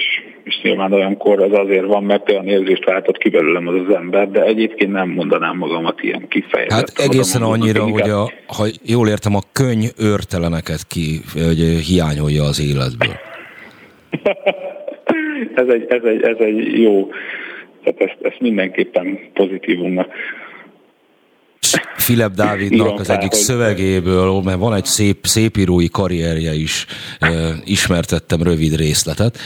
Speaker 6: és nyilván olyankor az azért van, mert olyan érzést váltott ki belőlem az az ember, de egyébként nem mondanám magamat ilyen kifejezett.
Speaker 2: Hát egészen annyira, hogy a, ha jól értem, a könyv őrteleneket ki, hogy hiányolja az életből.
Speaker 6: ez, egy, ez, egy, ez egy jó, tehát ezt, ezt mindenképpen pozitívumnak
Speaker 2: Filip Dávidnak az egyik szövegéből, mert van egy szép, szép írói karrierje is, ismertettem rövid részletet.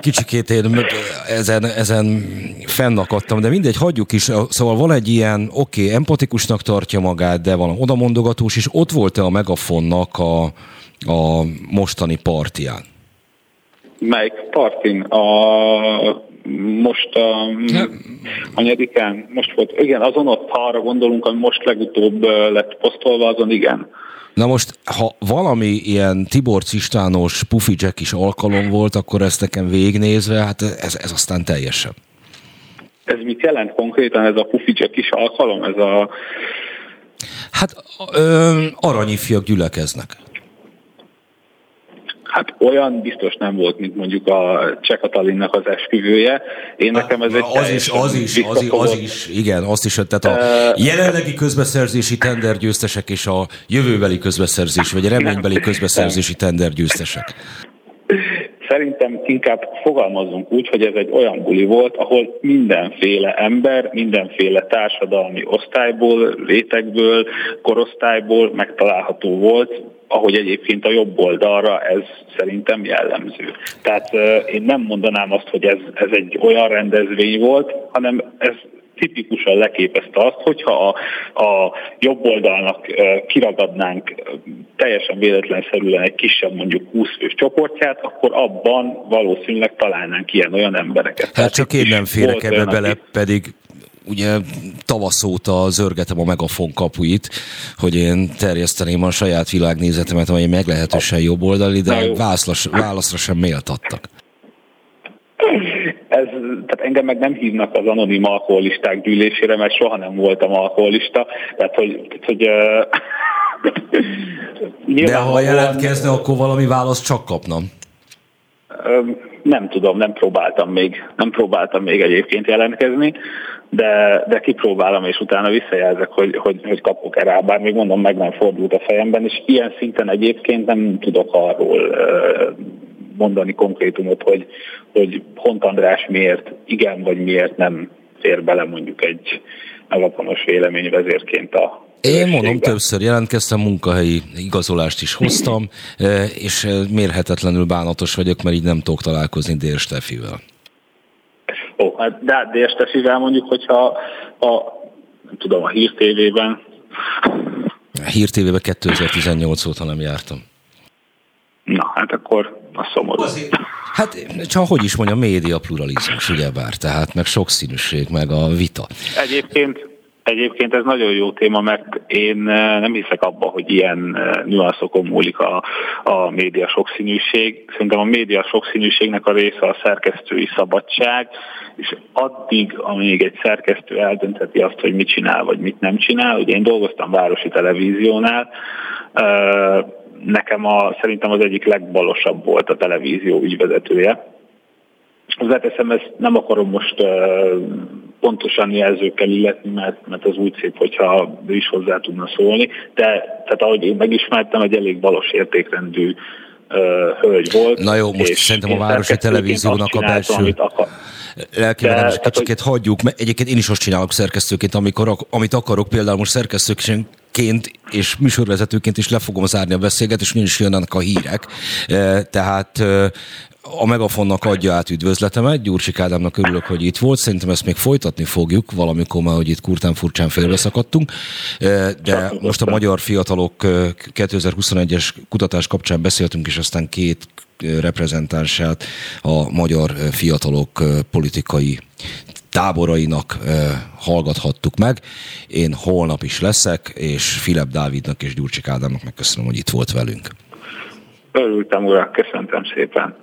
Speaker 2: Kicsikét én ezen, ezen fennakadtam, de mindegy, hagyjuk is. Szóval van egy ilyen, oké, okay, empatikusnak tartja magát, de van odamondogatós, és ott volt-e a Megafonnak a, a mostani partján?
Speaker 6: Melyik partin? A most a, a nyedikán, most volt, igen, azon ott, ha arra gondolunk, ami most legutóbb lett posztolva, azon igen.
Speaker 2: Na most, ha valami ilyen Tibor Cistános Pufi is alkalom volt, akkor ezt nekem végnézve, hát ez, ez aztán teljesen.
Speaker 6: Ez mit jelent konkrétan ez a Pufi is alkalom? Ez a...
Speaker 2: Hát ö, aranyifjak gyülekeznek.
Speaker 6: Hát olyan biztos nem volt, mint mondjuk a Cseh Katalinnak az esküvője. Én nekem ez egy
Speaker 2: az is, az is, az, is, az is, igen, azt is, tehát a jelenlegi közbeszerzési tendergyőztesek és a jövőbeli közbeszerzés, vagy reménybeli közbeszerzési tendergyőztesek.
Speaker 6: Szerintem inkább fogalmazunk úgy, hogy ez egy olyan buli volt, ahol mindenféle ember, mindenféle társadalmi osztályból, rétegből, korosztályból megtalálható volt, ahogy egyébként a jobb oldalra ez szerintem jellemző. Tehát én nem mondanám azt, hogy ez, ez egy olyan rendezvény volt, hanem ez tipikusan leképezte azt, hogyha a, a jobb oldalnak kiragadnánk teljesen véletlenszerűen egy kisebb, mondjuk 20 fős csoportját, akkor abban valószínűleg találnánk ilyen-olyan embereket. Hát
Speaker 2: Tehát csak én nem férek ebbe bele, pedig ugye tavasz óta zörgetem a megafon kapuit, hogy én terjeszteném a saját világnézetemet, amely meglehetősen jobboldali, de válaszra, válaszra sem méltattak.
Speaker 6: Tehát engem meg nem hívnak az anonim alkoholisták gyűlésére, mert soha nem voltam alkoholista, tehát hogy, hogy
Speaker 2: De ha jelentkezne, akkor valami választ csak kapnam.
Speaker 6: Nem tudom, nem próbáltam még, nem próbáltam még egyébként jelentkezni de, de kipróbálom, és utána visszajelzek, hogy, hogy, hogy kapok-e rá, bár még mondom, meg nem fordult a fejemben, és ilyen szinten egyébként nem tudok arról mondani konkrétumot, hogy, hogy Hont András miért igen, vagy miért nem fér bele mondjuk egy megaponos véleményvezérként a
Speaker 2: én mondom, többször jelentkeztem, munkahelyi igazolást is hoztam, és mérhetetlenül bánatos vagyok, mert így nem tudok találkozni Dél Stefivel.
Speaker 6: Ó, hát de, de Estesivel mondjuk, hogyha a, nem tudom, a Hír TV-ben.
Speaker 2: Hír TV-ben 2018 óta nem jártam.
Speaker 6: Na, hát akkor a szomorú.
Speaker 2: Hát csak hogy is mondjam, média pluralizmus, ugyebár, tehát meg sokszínűség, meg a vita.
Speaker 6: Egyébként Egyébként ez nagyon jó téma, mert én eh, nem hiszek abba, hogy ilyen eh, nüanszokon múlik a, a média sokszínűség. Szerintem a média sokszínűségnek a része a szerkesztői szabadság, és addig, amíg egy szerkesztő eldöntheti azt, hogy mit csinál, vagy mit nem csinál, ugye én dolgoztam városi televíziónál, eh, nekem a, szerintem az egyik legbalosabb volt a televízió ügyvezetője. Hozzáteszem, ezt nem akarom most pontosan jelzőkkel illetni, mert, mert az úgy szép, hogyha ő is hozzá tudna szólni, de tehát ahogy én megismertem, egy elég balos értékrendű uh, hölgy volt.
Speaker 2: Na jó, most szerintem a városi televíziónak a belső... Lelkivel egy kicsit hagyjuk, mert egyébként én is azt csinálok szerkesztőként, amikor, amit akarok, például most szerkesztőként és műsorvezetőként is le fogom zárni a beszélgetést, és is jönnek a hírek. Tehát a Megafonnak adja át üdvözletemet, Gyurcsik Ádámnak örülök, hogy itt volt, szerintem ezt még folytatni fogjuk, valamikor már, hogy itt kurtán furcsán félbeszakadtunk, de most a magyar fiatalok 2021-es kutatás kapcsán beszéltünk, és aztán két reprezentánsát a magyar fiatalok politikai táborainak hallgathattuk meg. Én holnap is leszek, és Filip Dávidnak és Gyurcsik Ádámnak megköszönöm, hogy itt volt velünk.
Speaker 6: Örültem, urak, köszöntem szépen.